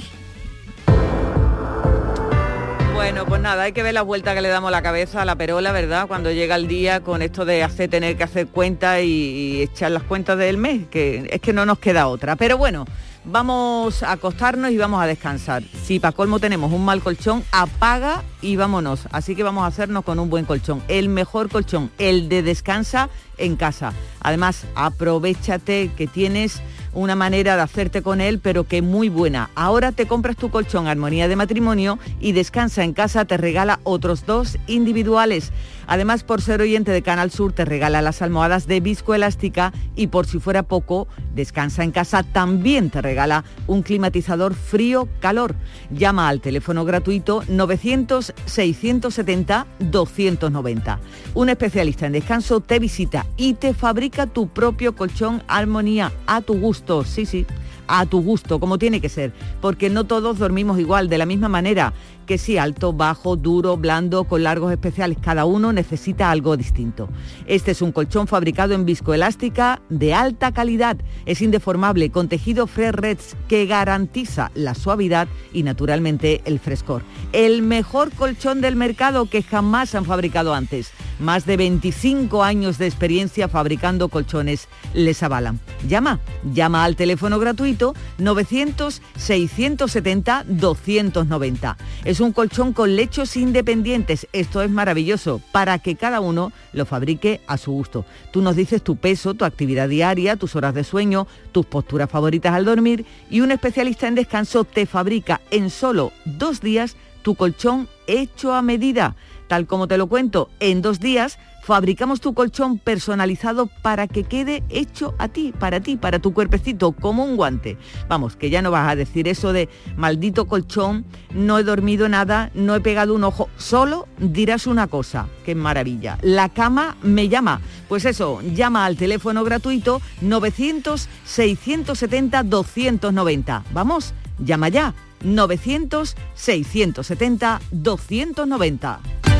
S11: Bueno, pues nada, hay que ver la vuelta que le damos la cabeza a la perola, ¿verdad? Cuando llega el día con esto de hacer tener que hacer cuentas y, y echar las cuentas del mes, que es que no nos queda otra. Pero bueno, vamos a acostarnos y vamos a descansar. Si para colmo tenemos un mal colchón, apaga y vámonos. Así que vamos a hacernos con un buen colchón. El mejor colchón, el de descansa en casa. Además, aprovechate que tienes una manera de hacerte con él, pero que muy buena. Ahora te compras tu colchón Armonía de Matrimonio y Descansa en Casa te regala otros dos individuales. Además, por ser oyente de Canal Sur, te regala las almohadas de viscoelástica y por si fuera poco, Descansa en Casa también te regala un climatizador frío-calor. Llama al teléfono gratuito 900-670-290. Un especialista en descanso te visita y te fabrica tu propio colchón Armonía a tu gusto. Sí, sí a tu gusto, como tiene que ser, porque no todos dormimos igual, de la misma manera, que si alto, bajo, duro, blando, con largos especiales, cada uno necesita algo distinto. Este es un colchón fabricado en viscoelástica de alta calidad, es indeformable, con tejido Fresh Reds que garantiza la suavidad y naturalmente el frescor. El mejor colchón del mercado que jamás han fabricado antes. Más de 25 años de experiencia fabricando colchones les avalan. Llama, llama al teléfono gratuito 900-670-290. Es un colchón con lechos independientes. Esto es maravilloso para que cada uno lo fabrique a su gusto. Tú nos dices tu peso, tu actividad diaria, tus horas de sueño, tus posturas favoritas al dormir y un especialista en descanso te fabrica en solo dos días tu colchón hecho a medida. Tal como te lo cuento, en dos días fabricamos tu colchón personalizado para que quede hecho a ti, para ti, para tu cuerpecito, como un guante. Vamos, que ya no vas a decir eso de maldito colchón, no he dormido nada, no he pegado un ojo. Solo dirás una cosa, qué maravilla. La cama me llama. Pues eso, llama al teléfono gratuito 900-670-290. Vamos, llama ya. 900-670-290.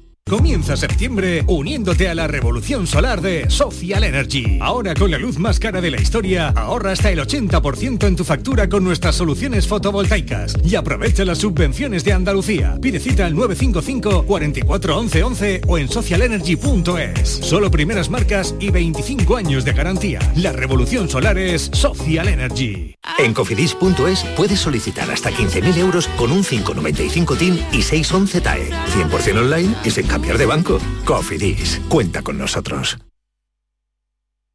S28: Comienza septiembre uniéndote a la revolución solar de Social Energy. Ahora con la luz más cara de la historia, ahorra hasta el 80% en tu factura con nuestras soluciones fotovoltaicas y aprovecha las subvenciones de Andalucía. Pide cita al 955 44 11 11 o en socialenergy.es. Solo primeras marcas y 25 años de garantía. La revolución solar es Social Energy.
S29: En cofidis.es puedes solicitar hasta 15.000 euros con un 595 TIN y 611 TAE. 100% online y sin cambiar de banco. Cofidis, cuenta con nosotros.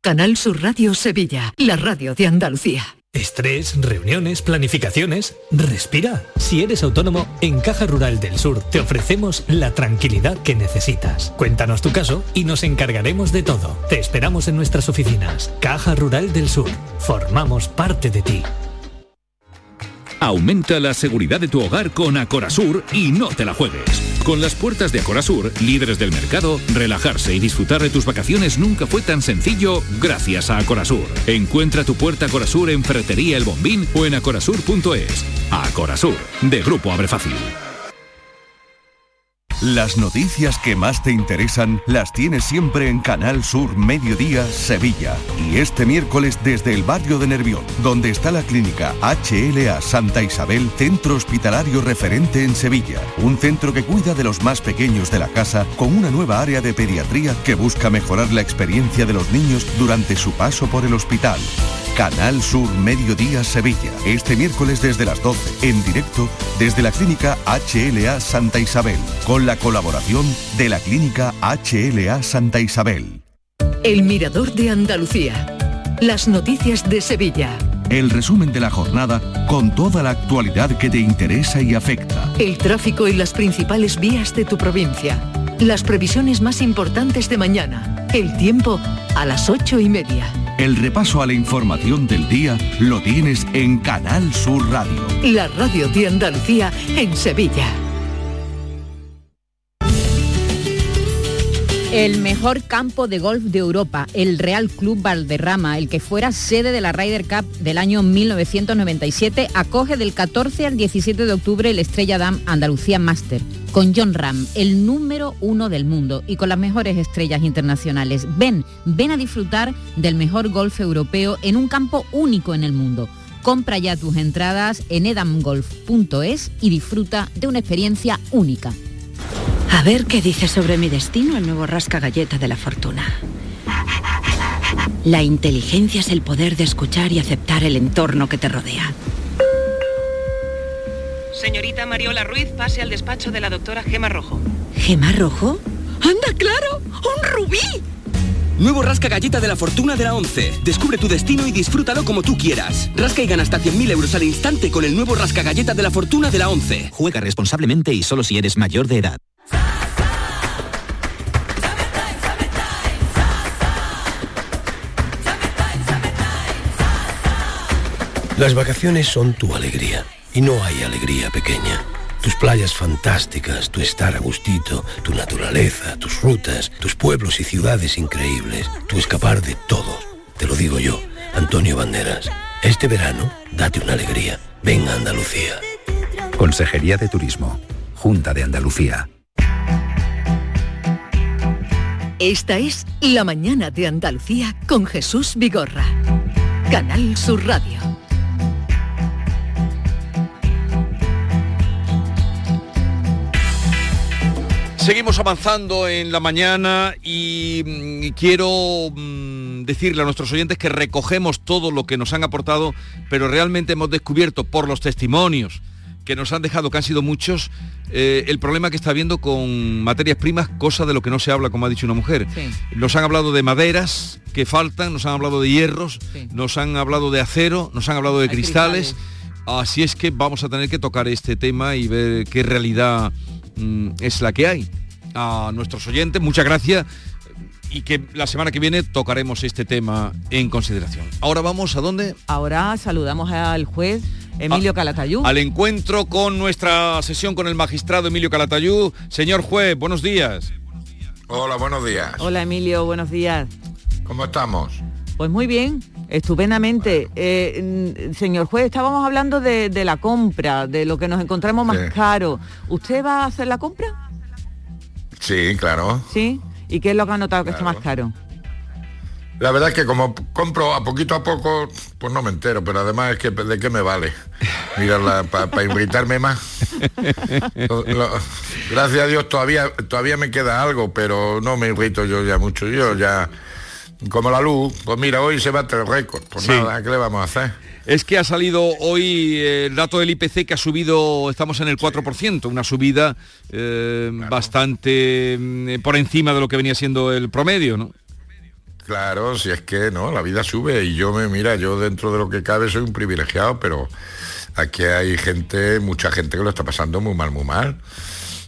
S30: Canal Sur Radio Sevilla, la radio de Andalucía.
S31: Estrés, reuniones, planificaciones. Respira. Si eres autónomo, en Caja Rural del Sur te ofrecemos la tranquilidad que necesitas. Cuéntanos tu caso y nos encargaremos de todo. Te esperamos en nuestras oficinas. Caja Rural del Sur. Formamos parte de ti.
S32: Aumenta la seguridad de tu hogar con Acorazur y no te la juegues. Con las puertas de Acorazur, líderes del mercado, relajarse y disfrutar de tus vacaciones nunca fue tan sencillo gracias a Acorazur. Encuentra tu puerta Acorazur en Ferretería El Bombín o en acorazur.es. Acorazur, de Grupo Abre Fácil.
S33: Las noticias que más te interesan las tienes siempre en Canal Sur Mediodía Sevilla. Y este miércoles desde el barrio de Nervión, donde está la clínica HLA Santa Isabel, centro hospitalario referente en Sevilla. Un centro que cuida de los más pequeños de la casa con una nueva área de pediatría que busca mejorar la experiencia de los niños durante su paso por el hospital. Canal Sur Mediodía Sevilla. Este miércoles desde las 12, en directo desde la clínica HLA Santa Isabel, con la colaboración de la clínica HLA Santa Isabel.
S30: El Mirador de Andalucía. Las noticias de Sevilla.
S33: El resumen de la jornada con toda la actualidad que te interesa y afecta.
S30: El tráfico y las principales vías de tu provincia. Las previsiones más importantes de mañana. El tiempo a las ocho y media.
S33: El repaso a la información del día lo tienes en Canal Sur Radio.
S30: La radio de Andalucía en Sevilla.
S9: El mejor campo de golf de Europa, el Real Club Valderrama, el que fuera sede de la Ryder Cup del año 1997, acoge del 14 al 17 de octubre el Estrella Dam Andalucía Master, con John Ram, el número uno del mundo, y con las mejores estrellas internacionales. Ven, ven a disfrutar del mejor golf europeo en un campo único en el mundo. Compra ya tus entradas en edamgolf.es y disfruta de una experiencia única.
S34: A ver qué dice sobre mi destino el nuevo rasca galleta de la fortuna. La inteligencia es el poder de escuchar y aceptar el entorno que te rodea.
S35: Señorita Mariola Ruiz, pase al despacho de la doctora Gema Rojo.
S34: ¿Gema Rojo?
S35: ¡Anda, claro! ¡Un rubí!
S36: Nuevo Rasca Galleta de la Fortuna de la 11. Descubre tu destino y disfrútalo como tú quieras. Rasca y gana hasta 100.000 euros al instante con el nuevo Rasca Galleta de la Fortuna de la 11.
S37: Juega responsablemente y solo si eres mayor de edad.
S38: Las vacaciones son tu alegría y no hay alegría pequeña. Tus playas fantásticas, tu estar a gustito, tu naturaleza, tus rutas, tus pueblos y ciudades increíbles, tu escapar de todo. Te lo digo yo, Antonio Banderas. Este verano, date una alegría. Ven a Andalucía.
S39: Consejería de Turismo, Junta de Andalucía.
S30: Esta es La Mañana de Andalucía con Jesús Vigorra. Canal Sur Radio.
S3: Seguimos avanzando en la mañana y, mm, y quiero mm, decirle a nuestros oyentes que recogemos todo lo que nos han aportado, pero realmente hemos descubierto por los testimonios que nos han dejado, que han sido muchos, eh, el problema que está habiendo con materias primas, cosa de lo que no se habla, como ha dicho una mujer. Nos han hablado de maderas que faltan, nos han hablado de hierros, nos han hablado de acero, nos han hablado de cristales. Así es que vamos a tener que tocar este tema y ver qué realidad mm, es la que hay. A nuestros oyentes, muchas gracias y que la semana que viene tocaremos este tema en consideración. Ahora vamos a dónde?
S11: Ahora saludamos al juez Emilio Calatayud.
S3: Al encuentro con nuestra sesión con el magistrado Emilio Calatayud. Señor juez, buenos días.
S40: Hola, buenos días.
S11: Hola Emilio, buenos días.
S40: ¿Cómo estamos?
S11: Pues muy bien, estupendamente. Eh, mm, señor juez, estábamos hablando de, de la compra, de lo que nos encontramos más
S40: Sí.
S11: caro. ¿Usted va a hacer la compra?
S40: Sí, claro.
S11: Sí. ¿Y qué es lo que ha notado que está más caro?
S40: La verdad es que como compro a poquito a poco, pues no me entero, pero además es que de qué me vale mirarla para irritarme más. [laughs] Lo- lo- gracias a Dios todavía todavía me queda algo, pero no me irrito yo ya mucho. Yo ya como la luz, pues mira, hoy se bate el récord. Pues
S3: Sí.
S40: nada, ¿qué le vamos a hacer?
S3: Es que ha salido hoy eh, el dato del IPC que ha subido, estamos en el 4%, una subida eh, bastante mm, por encima de lo que venía siendo el promedio, ¿no?
S40: Claro, si es que no, la vida sube y yo me mira, yo dentro de lo que cabe soy un privilegiado, pero aquí hay gente, mucha gente que lo está pasando muy mal, muy mal.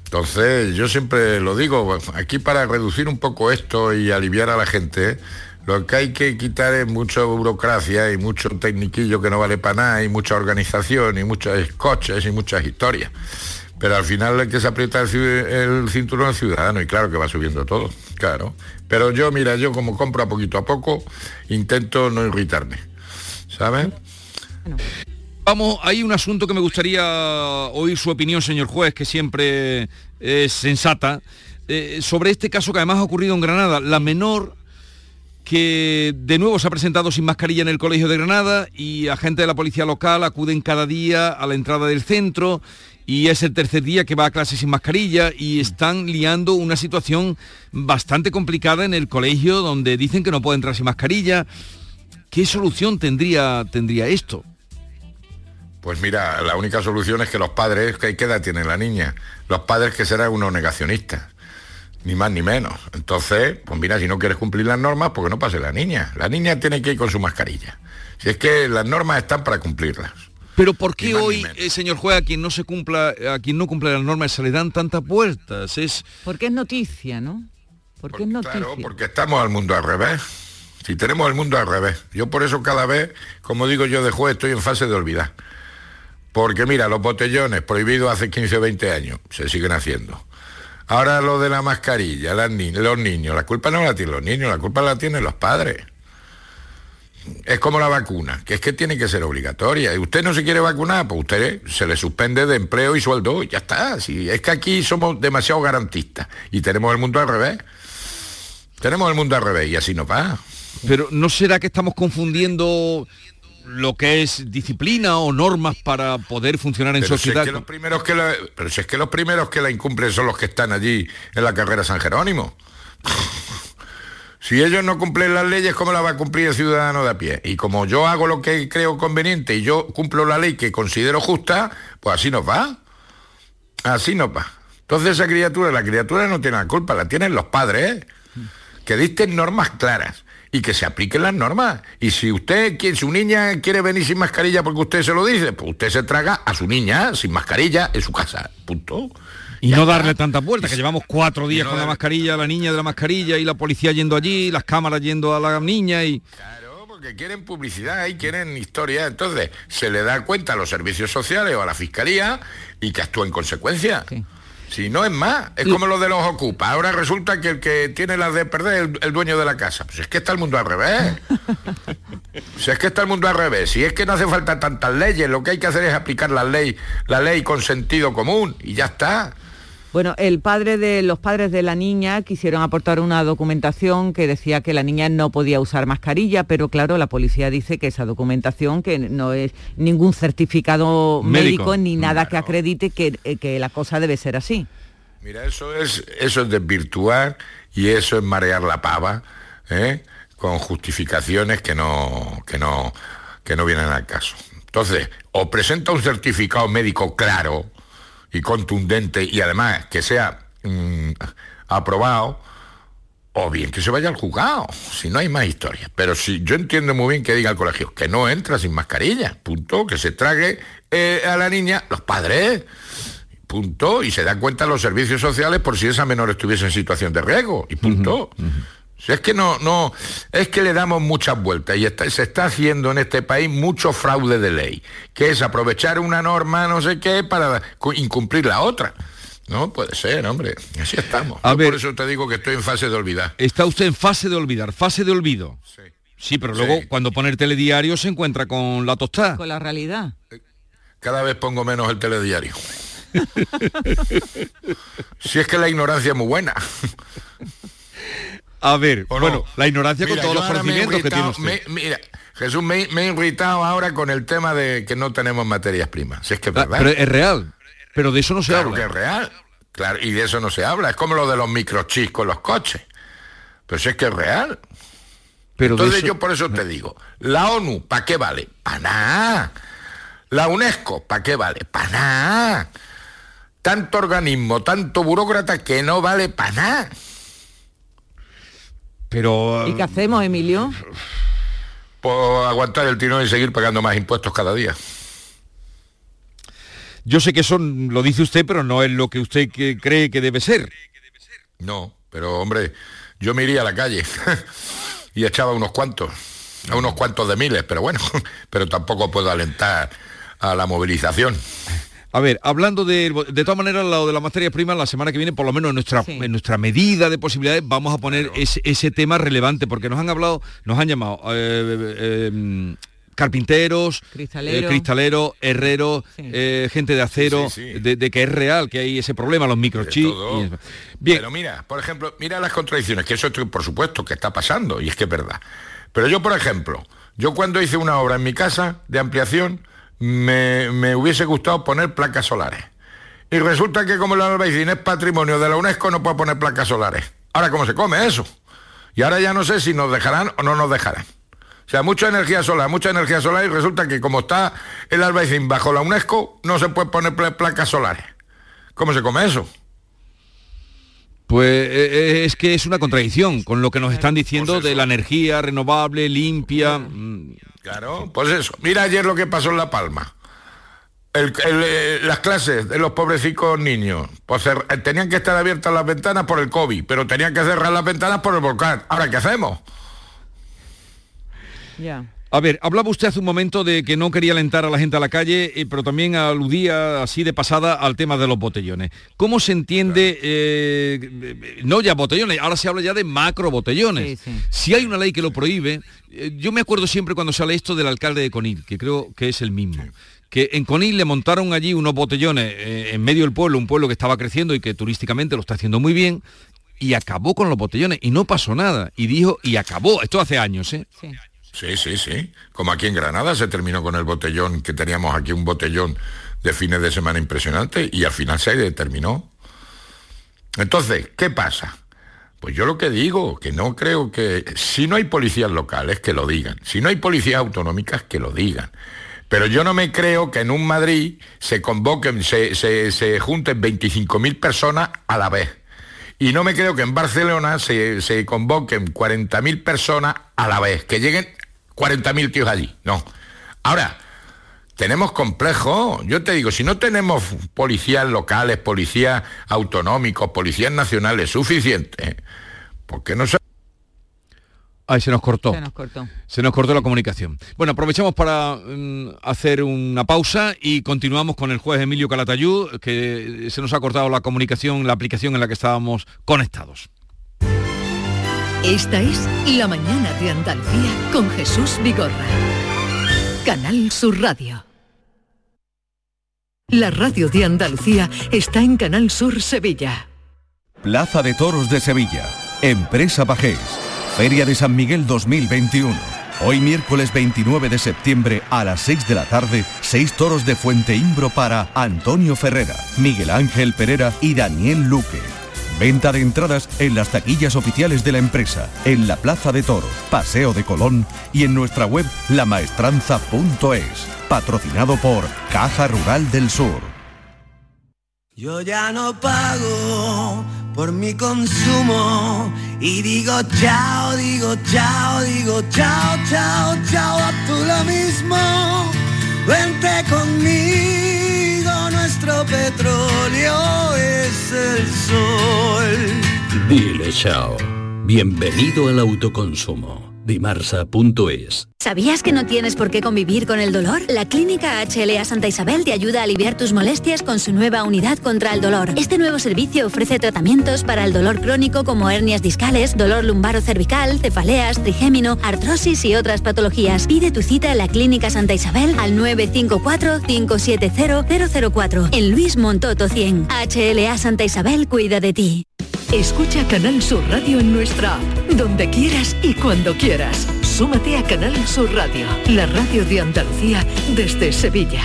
S40: Entonces, yo siempre lo digo, bueno, aquí para reducir un poco esto y aliviar a la gente, lo que hay que quitar es mucha burocracia y mucho tecniquillo que no vale para nada, y mucha organización y muchos coches y muchas historias. Pero al final el que se aprieta el, cinturón el ciudadano y claro que va subiendo todo, claro. Pero yo, mira, yo como compro a poquito a poco, intento no irritarme, ¿sabes?
S3: Vamos, hay un asunto que me gustaría oír su opinión, señor juez, que siempre es sensata, eh, sobre este caso que además ha ocurrido en Granada. La menor que de nuevo se ha presentado sin mascarilla en el colegio de Granada y agentes de la policía local acuden cada día a la entrada del centro y es el tercer día que va a clase sin mascarilla y están liando una situación bastante complicada en el colegio donde dicen que no puede entrar sin mascarilla. ¿Qué solución tendría, tendría esto?
S40: Pues mira, la única solución es que los padres, ¿qué edad tiene la niña? Los padres que serán unos negacionistas, ni más ni menos. Entonces, pues mira, si no quieres cumplir las normas, pues que no pase la niña. La niña tiene que ir con su mascarilla. Si es que las normas están para cumplirlas.
S3: Pero ¿por qué hoy, eh, señor juez, a quien no se cumpla, a quien no cumple las normas se le dan tantas vueltas? Es
S11: Porque es noticia, ¿no? Porque es noticia.
S40: Claro, porque estamos al mundo al revés. Si tenemos el mundo al revés. Yo por eso cada vez, como digo yo de juez, estoy en fase de olvidar. Porque mira, los botellones prohibidos hace 15 o 20 años, se siguen haciendo. Ahora lo de la mascarilla, los niños, la culpa no la tienen los niños, la culpa la tienen los padres. Es como la vacuna, que es que tiene que ser obligatoria. Y usted no se quiere vacunar, pues usted se le suspende de empleo y sueldo y ya está. Es que aquí somos demasiado garantistas y tenemos el mundo al revés. Tenemos el mundo al revés y así no va.
S3: Pero ¿no será que estamos confundiendo lo que es disciplina o normas para poder funcionar en
S40: Pero si, es
S3: sociedad?
S40: que los primeros que la, pero si es que los primeros que la incumplen son los que están allí en la carrera San Jerónimo. Si ellos no cumplen las leyes, ¿cómo la va a cumplir el ciudadano de a pie? Y como yo hago lo que creo conveniente y yo cumplo la ley que considero justa, pues así nos va. Así nos va. Entonces esa criatura, la criatura no tiene la culpa, la tienen los padres, ¿eh? que dicten normas claras y que se apliquen las normas. Y si usted, quien su niña quiere venir sin mascarilla porque usted se lo dice, pues usted se traga a su niña sin mascarilla en su casa. Punto.
S3: Y no darle tantas vueltas, que llevamos cuatro días
S40: no
S3: con la mascarilla, la niña de la mascarilla y la policía yendo allí, las cámaras yendo a la niña y...
S40: Porque quieren publicidad y quieren historia. Entonces, se le da cuenta a los servicios sociales o a la fiscalía y que actúe en consecuencia. Si no es más, es como lo de los ocupa. Ahora resulta que el que tiene las de perder es el, el dueño de la casa. Pues es que está el mundo al revés. [laughs] Si es que está el mundo al revés, si es que no hace falta tantas leyes, lo que hay que hacer es aplicar la ley, la ley con sentido común y ya está.
S11: Bueno, el padre de los padres de la niña quisieron aportar una documentación que decía que la niña no podía usar mascarilla, pero claro, la policía dice que esa documentación que no es ningún certificado
S40: Médico.
S11: médico, ni nada que acredite que, eh, que la cosa debe ser así.
S40: Mira, eso es, eso es desvirtuar y eso es marear la pava, ¿eh? con justificaciones que no, que no, que no vienen al caso. Entonces, o presenta un certificado médico claro y contundente y además que sea mm, aprobado, o bien que se vaya al juzgado, si no hay más historia. Pero si yo entiendo muy bien que diga el colegio que no entra sin mascarilla, punto, que se trague eh, a la niña los padres, punto, y se dan cuenta los servicios sociales por si esa menor estuviese en situación de riesgo, y punto. Si es que no, no, es que le damos muchas vueltas y se está haciendo en este país mucho fraude de ley, que es aprovechar una norma, no sé qué, para incumplir la otra. No puede ser, hombre. Así estamos. por eso te digo que estoy en fase de olvidar.
S3: Está usted en fase de olvidar, fase de olvido. Sí. Sí, pero luego cuando pone el telediario se encuentra con la tostada.
S11: Con la realidad.
S40: Cada vez pongo menos el telediario. [laughs] si es que la ignorancia es muy buena.
S3: A ver, bueno, la ignorancia con todos los conocimientos que tiene usted.
S40: mira, Jesús, me, he irritado ahora con el tema de que no tenemos materias primas. Si es que es ah, verdad.
S3: Pero es real. Pero de eso no se
S40: claro
S3: habla.
S40: que es real. Claro, y de eso no se habla. Es como lo de los microchips con los coches. Pero si es que es real. Pero Entonces yo por eso te digo, la ONU, ¿para qué vale? Para nada. La UNESCO, ¿para qué vale? Para nada. Tanto organismo, tanto burócrata que no vale para nada.
S3: Pero...
S11: ¿Y qué hacemos, Emilio?
S40: Pues aguantar el tirón y seguir pagando más impuestos cada día.
S3: Yo sé que eso lo dice usted, pero no es lo que usted cree que debe ser.
S40: No, pero hombre, yo me iría a la calle [laughs] y echaba unos cuantos, a unos cuantos de miles, pero bueno, [laughs] pero tampoco puedo alentar a la movilización.
S3: A ver, hablando de, de todas maneras, lado de la materia prima, la semana que viene, por lo menos en nuestra, en nuestra medida de posibilidades, vamos a poner ese, tema relevante, porque nos han hablado, nos han llamado eh, eh, carpinteros,
S11: cristalero,
S3: cristalero, herreros, eh, gente de acero, De, que es real que hay ese problema, los microchips.
S40: Bien. Pero mira, por ejemplo, mira las contradicciones, que eso por supuesto que está pasando, y es que es verdad. Pero yo, por ejemplo, yo cuando hice una obra en mi casa de ampliación, me, me hubiese gustado poner placas solares. Y resulta que como el albaicín es patrimonio de la UNESCO, no puedo poner placas solares. Ahora, ¿cómo se come eso? Y ahora ya no sé si nos dejarán o no nos dejarán. O sea, mucha energía solar, mucha energía solar y resulta que como está el Albaicín bajo la UNESCO, no se puede poner placas solares. ¿Cómo se come eso?
S3: Pues eh, eh, es que es una contradicción con lo que nos están diciendo pues de la energía renovable, limpia.
S40: Claro, pues eso. Mira ayer lo que pasó en La Palma. Eh, las clases de los pobrecicos niños, pues tenían que estar abiertas las ventanas por el COVID, pero tenían que cerrar las ventanas por el volcán. Ahora, ¿qué hacemos?
S3: A ver, hablaba usted hace un momento de que no quería alentar a la gente a la calle, eh, pero también aludía así de pasada al tema de los botellones. ¿Cómo se entiende, eh, no ya botellones, ahora se habla ya de macro botellones? Si hay una ley que lo prohíbe, eh, yo me acuerdo siempre cuando sale esto del alcalde de Conil, que creo que es el mismo. que en Conil le montaron allí unos botellones en medio del pueblo, un pueblo que estaba creciendo y que turísticamente lo está haciendo muy bien, y acabó con los botellones y no pasó nada. Y dijo, y acabó, esto hace años, ¿eh?
S40: Sí, sí, sí. Como aquí en Granada se terminó con el botellón, que teníamos aquí un botellón de fines de semana impresionante y al final se determinó. Entonces, ¿qué pasa? Pues yo lo que digo, que no creo que... Si no hay policías locales, que lo digan. Si no hay policías autonómicas, que lo digan. Pero yo no me creo que en un Madrid se convoquen, se, se, junten 25.000 personas a la vez. Y no me creo que en Barcelona se, se convoquen 40.000 personas a la vez, que lleguen 40.000 tíos allí. No. Ahora, tenemos complejos. Yo te digo, si no tenemos policías locales, policías autonómicos, policías nacionales suficientes, ¿por qué no se...
S3: Ay, se nos cortó.
S11: Se nos cortó.
S3: Se nos cortó la comunicación. Bueno, aprovechamos para mm, hacer una pausa y continuamos con el juez Emilio Calatayud, que se nos ha cortado la comunicación, la aplicación en la que estábamos conectados.
S30: Esta es La Mañana de Andalucía con Jesús Vigorra. Canal Sur Radio. La radio de Andalucía está en Canal Sur Sevilla.
S33: Plaza de Toros de Sevilla. Empresa Pajés. Feria de San Miguel 2021 Hoy miércoles 29 de septiembre a las 6 de la tarde, seis toros de Fuente Imbro para Antonio Ferrera, Miguel Ángel Pereira y Daniel Luque. Venta de entradas en las taquillas oficiales de la empresa, en la Plaza de Toros, Paseo de Colón y en nuestra web lamaestranza.es. Patrocinado por Caja Rural del Sur.
S41: Yo ya no pago por mi consumo y digo chao, digo chao, digo chao, chao, chao, a tú lo mismo. Vente conmigo, nuestro petróleo es el sol.
S42: Dile chao. Bienvenido al autoconsumo. Dimarsa.es
S43: ¿Sabías que no tienes por qué convivir con el dolor? La Clínica HLA Santa Isabel te ayuda a aliviar tus molestias con su nueva unidad contra el dolor. Este nuevo servicio ofrece tratamientos para el dolor crónico como hernias discales, dolor lumbaro cervical, cefaleas, trigémino, artrosis y otras patologías. Pide tu cita en la Clínica Santa Isabel al 954-570-004 en Luis Montoto 100. HLA Santa Isabel cuida de ti.
S30: Escucha Canal Sur Radio en nuestra app, donde quieras y cuando quieras. Súmate a Canal Sur Radio, la radio de Andalucía desde Sevilla.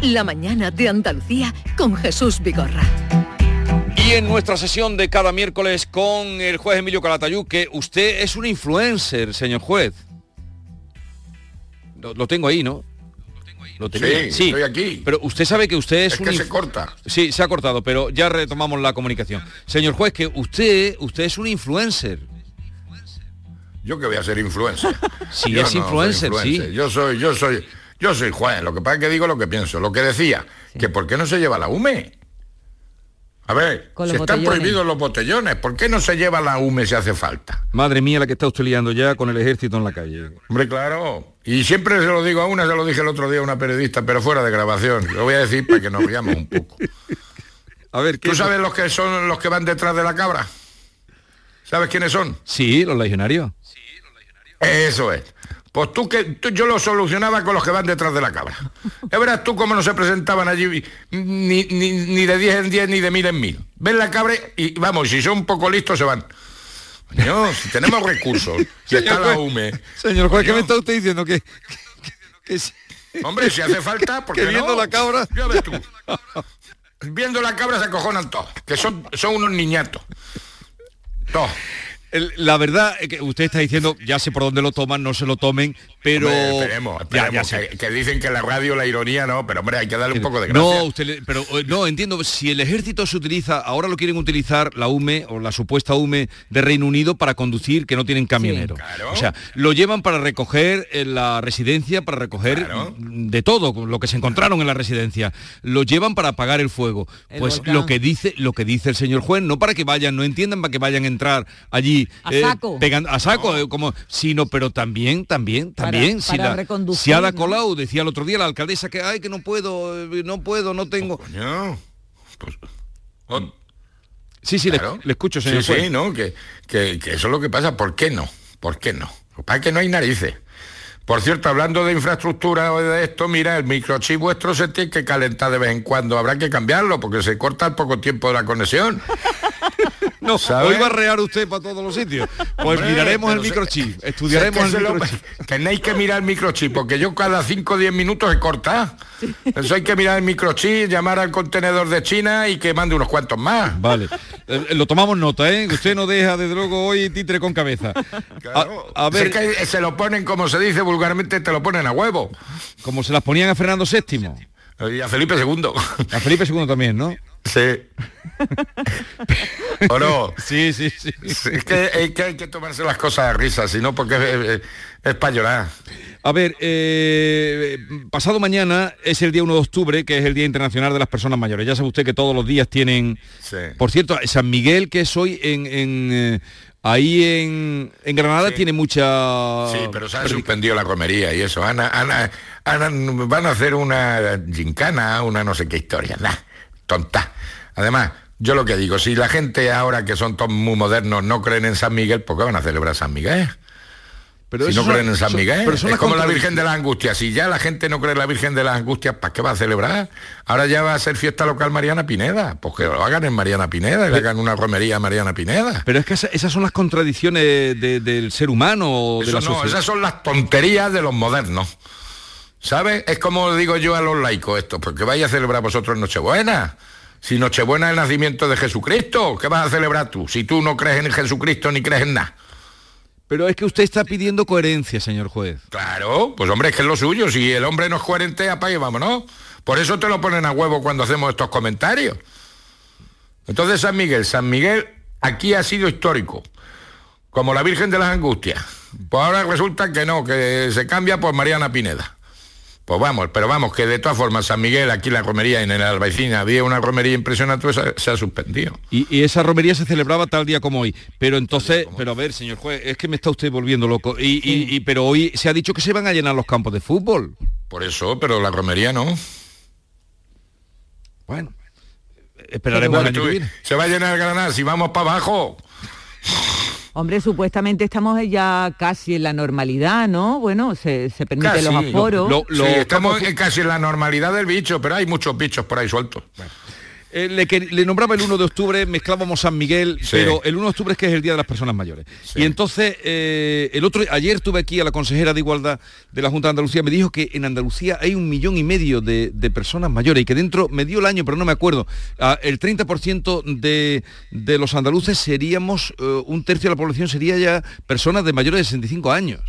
S30: La mañana de Andalucía con Jesús Vigorra.
S3: Y en nuestra sesión de cada miércoles con el juez Emilio Calatayú, que usted es un influencer, señor juez. Lo, lo tengo ahí, ¿no? Lo tenía.
S40: Sí, estoy aquí.
S3: Pero usted sabe que usted es,
S40: Es
S3: un
S40: que se corta.
S3: Sí, se ha cortado, pero ya retomamos la comunicación. Señor juez, que usted, usted es un influencer.
S40: Yo que voy a ser influencer. [laughs]
S3: Sí,
S40: Yo
S3: es
S40: no
S3: influencer, sí.
S40: Yo soy, yo soy, yo soy juez. Lo que pasa es que digo lo que pienso. Lo que decía, que por qué no se lleva la UME. A ver, si
S3: los
S40: están
S3: botellones.
S40: prohibidos los botellones, ¿por qué no se lleva la UME si hace falta?
S3: Madre mía, la que está usted liando ya con el ejército en la calle.
S40: Hombre, claro. Y siempre se lo digo a una, se lo dije el otro día a una periodista, pero fuera de grabación. Lo voy a decir para que nos riamos un poco. [laughs]
S3: A ver,
S40: ¿Tú sabes los que son los que van detrás de la cabra? ¿Sabes quiénes son?
S3: Sí, los legionarios.
S40: Eso es. Pues tú que tú- yo lo solucionaba con los que van detrás de la cabra. Ya verás tú cómo no se presentaban allí ni, ni- ni de 10 en 10 ni de mil en mil. Ven la cabra y vamos, si son un poco listos se van. Coño, si tenemos recursos, si [laughs] está la UME.
S3: Señor juez, ¿qué me está usted diciendo? Que,
S40: Hombre, si hace falta, porque
S3: Que viendo
S40: no?
S3: la cabra-
S40: Ya ves tú. Viendo la cabra se acojonan todos, que son, son unos niñatos. Todos.
S3: La verdad es que usted está diciendo, ya sé por dónde lo toman, no se lo tomen, pero...
S40: Hombre, esperemos,
S3: Ya,
S40: esperemos,
S3: ya sé.
S40: que, que dicen que la radio la ironía no, pero hombre, hay que darle un poco de gracia.
S3: No, usted, pero eh, no entiendo. Si el ejército se utiliza, ahora lo quieren utilizar la UME o la supuesta UME de Reino Unido para conducir que no tienen camionero. O sea, lo llevan para recoger en la residencia, para recoger de todo lo que se encontraron en la residencia. Lo llevan para apagar el fuego.
S11: El
S3: pues
S11: volcán.
S3: lo que dice, lo que dice el señor juez, no para que vayan, no entiendan para que vayan a entrar allí
S11: A saco.
S3: pegando a saco, eh, como, sino, pero también, también,
S11: Para-
S3: también, si
S11: para
S3: la,
S11: reconducir,
S3: si Ada. Colau decía el otro día la alcaldesa que ay que no puedo, eh, no puedo, no tengo. Sí, sí, le-
S40: Claro.
S3: le, escucho, señor
S40: Sí, sí, ¿no? Que, que- que eso es lo que pasa. ¿Por qué no? ¿Por qué no? Para que no hay narices. Por cierto, hablando de infraestructura o de esto, mira, el microchip vuestro se tiene que calentar de vez en cuando. Habrá que cambiarlo porque se corta al poco tiempo de la conexión.
S3: No,
S40: ¿Sabe?
S3: hoy va a rear usted para todos los sitios. Pues
S40: Hombre,
S3: miraremos el
S40: se-
S3: microchip, estudiaremos
S40: que
S3: el
S40: lo-
S3: microchip.
S40: tenéis que mirar el microchip, porque yo cada 5 o 10 minutos se corta. Eso hay que mirar el microchip, llamar al contenedor de China y que mande unos cuantos más.
S3: Vale, Eh, lo tomamos nota, ¿eh? Usted no deja, desde luego, hoy títere con cabeza. A, a ver,
S40: Sé que se lo ponen, como se dice vulgarmente, te lo ponen a huevo.
S3: como se las ponían a Fernando VII.
S40: Y a Felipe II.
S3: A Felipe II también, ¿no?
S40: Sí. [laughs] ¿O no?
S3: Sí, sí, sí.
S40: Es que, es que hay que tomarse las cosas a risa, si no, porque es, es, para llorar.
S3: A ver, eh, pasado mañana es el día 1 de octubre, que es el Día Internacional de las Personas Mayores. Ya sabe usted que todos los días tienen... Por cierto, San Miguel, que es hoy en... en, eh, ahí en, en Granada tiene mucha...
S40: Sí, pero se ha suspendido la comería y eso. Ana, Ana, Ana, van a hacer una gincana, una no sé qué historia. Nah, tonta. Además, yo lo que digo, si la gente ahora que son todos muy modernos no creen en San Miguel, ¿por qué van a celebrar San Miguel?
S3: Pero
S40: si no
S3: son-
S40: creen en San
S3: son-
S40: Miguel,
S3: pero
S40: es como la Virgen de las Angustias. Si ya la gente no cree en la Virgen de las Angustias, ¿para qué va a celebrar? Ahora ya va a ser fiesta local Mariana Pineda. Pues que lo hagan en Mariana Pineda y le hagan una romería a Mariana Pineda.
S3: Pero es que esa- esas son las contradicciones de- del ser humano o de
S40: Eso
S3: la
S40: no, esas son las tonterías de los modernos. ¿Sabes? Es como digo yo a los laicos esto, porque vais a celebrar vosotros Nochebuena. Si Nochebuena es el nacimiento de Jesucristo, ¿qué vas a celebrar tú? Si tú no crees en Jesucristo ni crees en nada.
S3: Pero es que usted está pidiendo coherencia, señor juez.
S40: Claro, pues hombre, es que es lo suyo. Si el hombre no es coherente, apague, vámonos. Por eso te lo ponen a huevo cuando hacemos estos comentarios. Entonces, San Miguel, San Miguel aquí ha sido histórico, como la Virgen de las Angustias. Pues ahora resulta que no, que se cambia por Mariana Pineda. Pues vamos, pero vamos, que de todas formas, San Miguel, aquí la romería en el Albaicín había una romería impresionante, pues se, ha suspendido.
S3: Y, y esa romería se celebraba tal día como hoy. Pero entonces, pero a ver, señor juez, es que me está usted volviendo loco. Y, y- y- pero hoy se ha dicho que se van a llenar los campos de fútbol.
S40: Por eso, pero la romería no.
S3: Bueno, esperaremos el año que viene.
S40: Se va a llenar el Granada, si vamos para abajo.
S11: Hombre, supuestamente estamos ya casi en la normalidad, ¿no? Bueno, se, se permiten los aforos.
S40: Sí, estamos en casi en la normalidad del bicho, pero hay muchos bichos por ahí sueltos.
S3: Eh, le, que- le nombraba el 1 de octubre, mezclábamos San Miguel,
S40: Sí.
S3: pero el 1 de octubre es que es el Día de las Personas Mayores. Y entonces, eh, el otro, ayer tuve aquí a la consejera de Igualdad de la Junta de Andalucía, me dijo que en Andalucía hay un millón y medio de, de personas mayores y que dentro, me dio el año, pero no me acuerdo, ah, el 30% de, de los andaluces seríamos, eh, un tercio de la población sería ya personas de mayores de 65 años.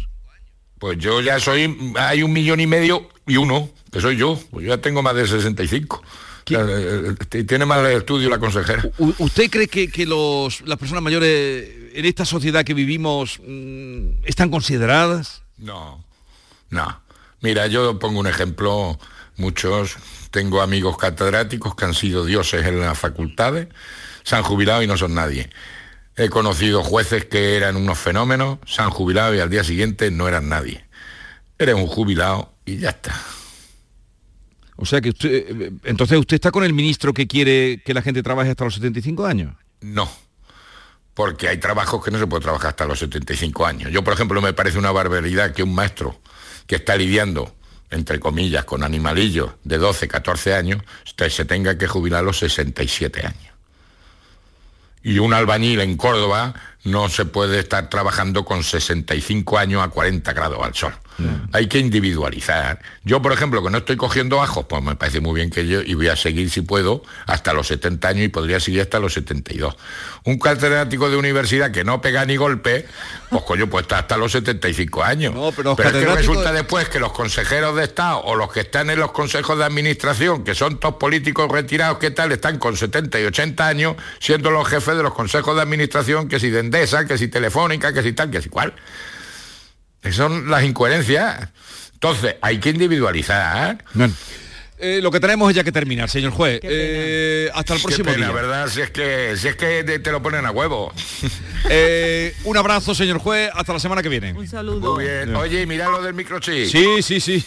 S40: Pues yo ya soy, hay un millón y medio y uno, que soy yo, pues yo ya tengo más de 65. Sea, eh, eh, tiene más estudio la consejera.
S3: ¿Usted cree que, que los, las personas mayores en esta sociedad que vivimos mm, están consideradas?
S40: No, no. Mira, yo pongo un ejemplo, muchos, tengo amigos catedráticos que han sido dioses en las facultades, se han jubilado y no son nadie. He conocido jueces que eran unos fenómenos, se han jubilado y al día siguiente no eran nadie. Eres un jubilado y ya está.
S3: O sea que usted, entonces usted está con el ministro que quiere que la gente trabaje hasta los 75 años.
S40: No, porque hay trabajos que no se puede trabajar hasta los 75 años. Yo, por ejemplo, me parece una barbaridad que un maestro que está lidiando, entre comillas, con animalillos de 12, 14 años, se tenga que jubilar a los 67 años. Y un albañil en Córdoba no se puede estar trabajando con 65 años a 40 grados al sol. Hay que individualizar. Yo, por ejemplo, que no estoy cogiendo ajos, pues me parece muy bien que yo, y voy a seguir si puedo, hasta los 70 años y podría seguir hasta los 72. Un catedrático de universidad que no pega ni golpe, pues coño, pues está hasta los 75 años.
S3: No, pero los
S40: es que resulta después que los consejeros de Estado o los que están en los consejos de administración, que son todos políticos retirados, ¿qué tal? Están con 70 y 80 años siendo los jefes de los consejos de administración, que si de Endesa, que si Telefónica, que si tal, que si cual. Esas son las incoherencias. Entonces, hay que individualizar.
S3: Bueno, eh, lo que tenemos es ya que terminar, señor juez. Eh, hasta el
S40: Qué
S3: próximo
S40: pena,
S3: día.
S40: ¿verdad? Si es que, si es que te, te lo ponen a huevo. [laughs]
S3: Eh, un abrazo, señor juez. Hasta la semana que viene.
S11: Un saludo.
S40: Muy bien. Oye, mira lo del microchip.
S3: Sí, sí, sí.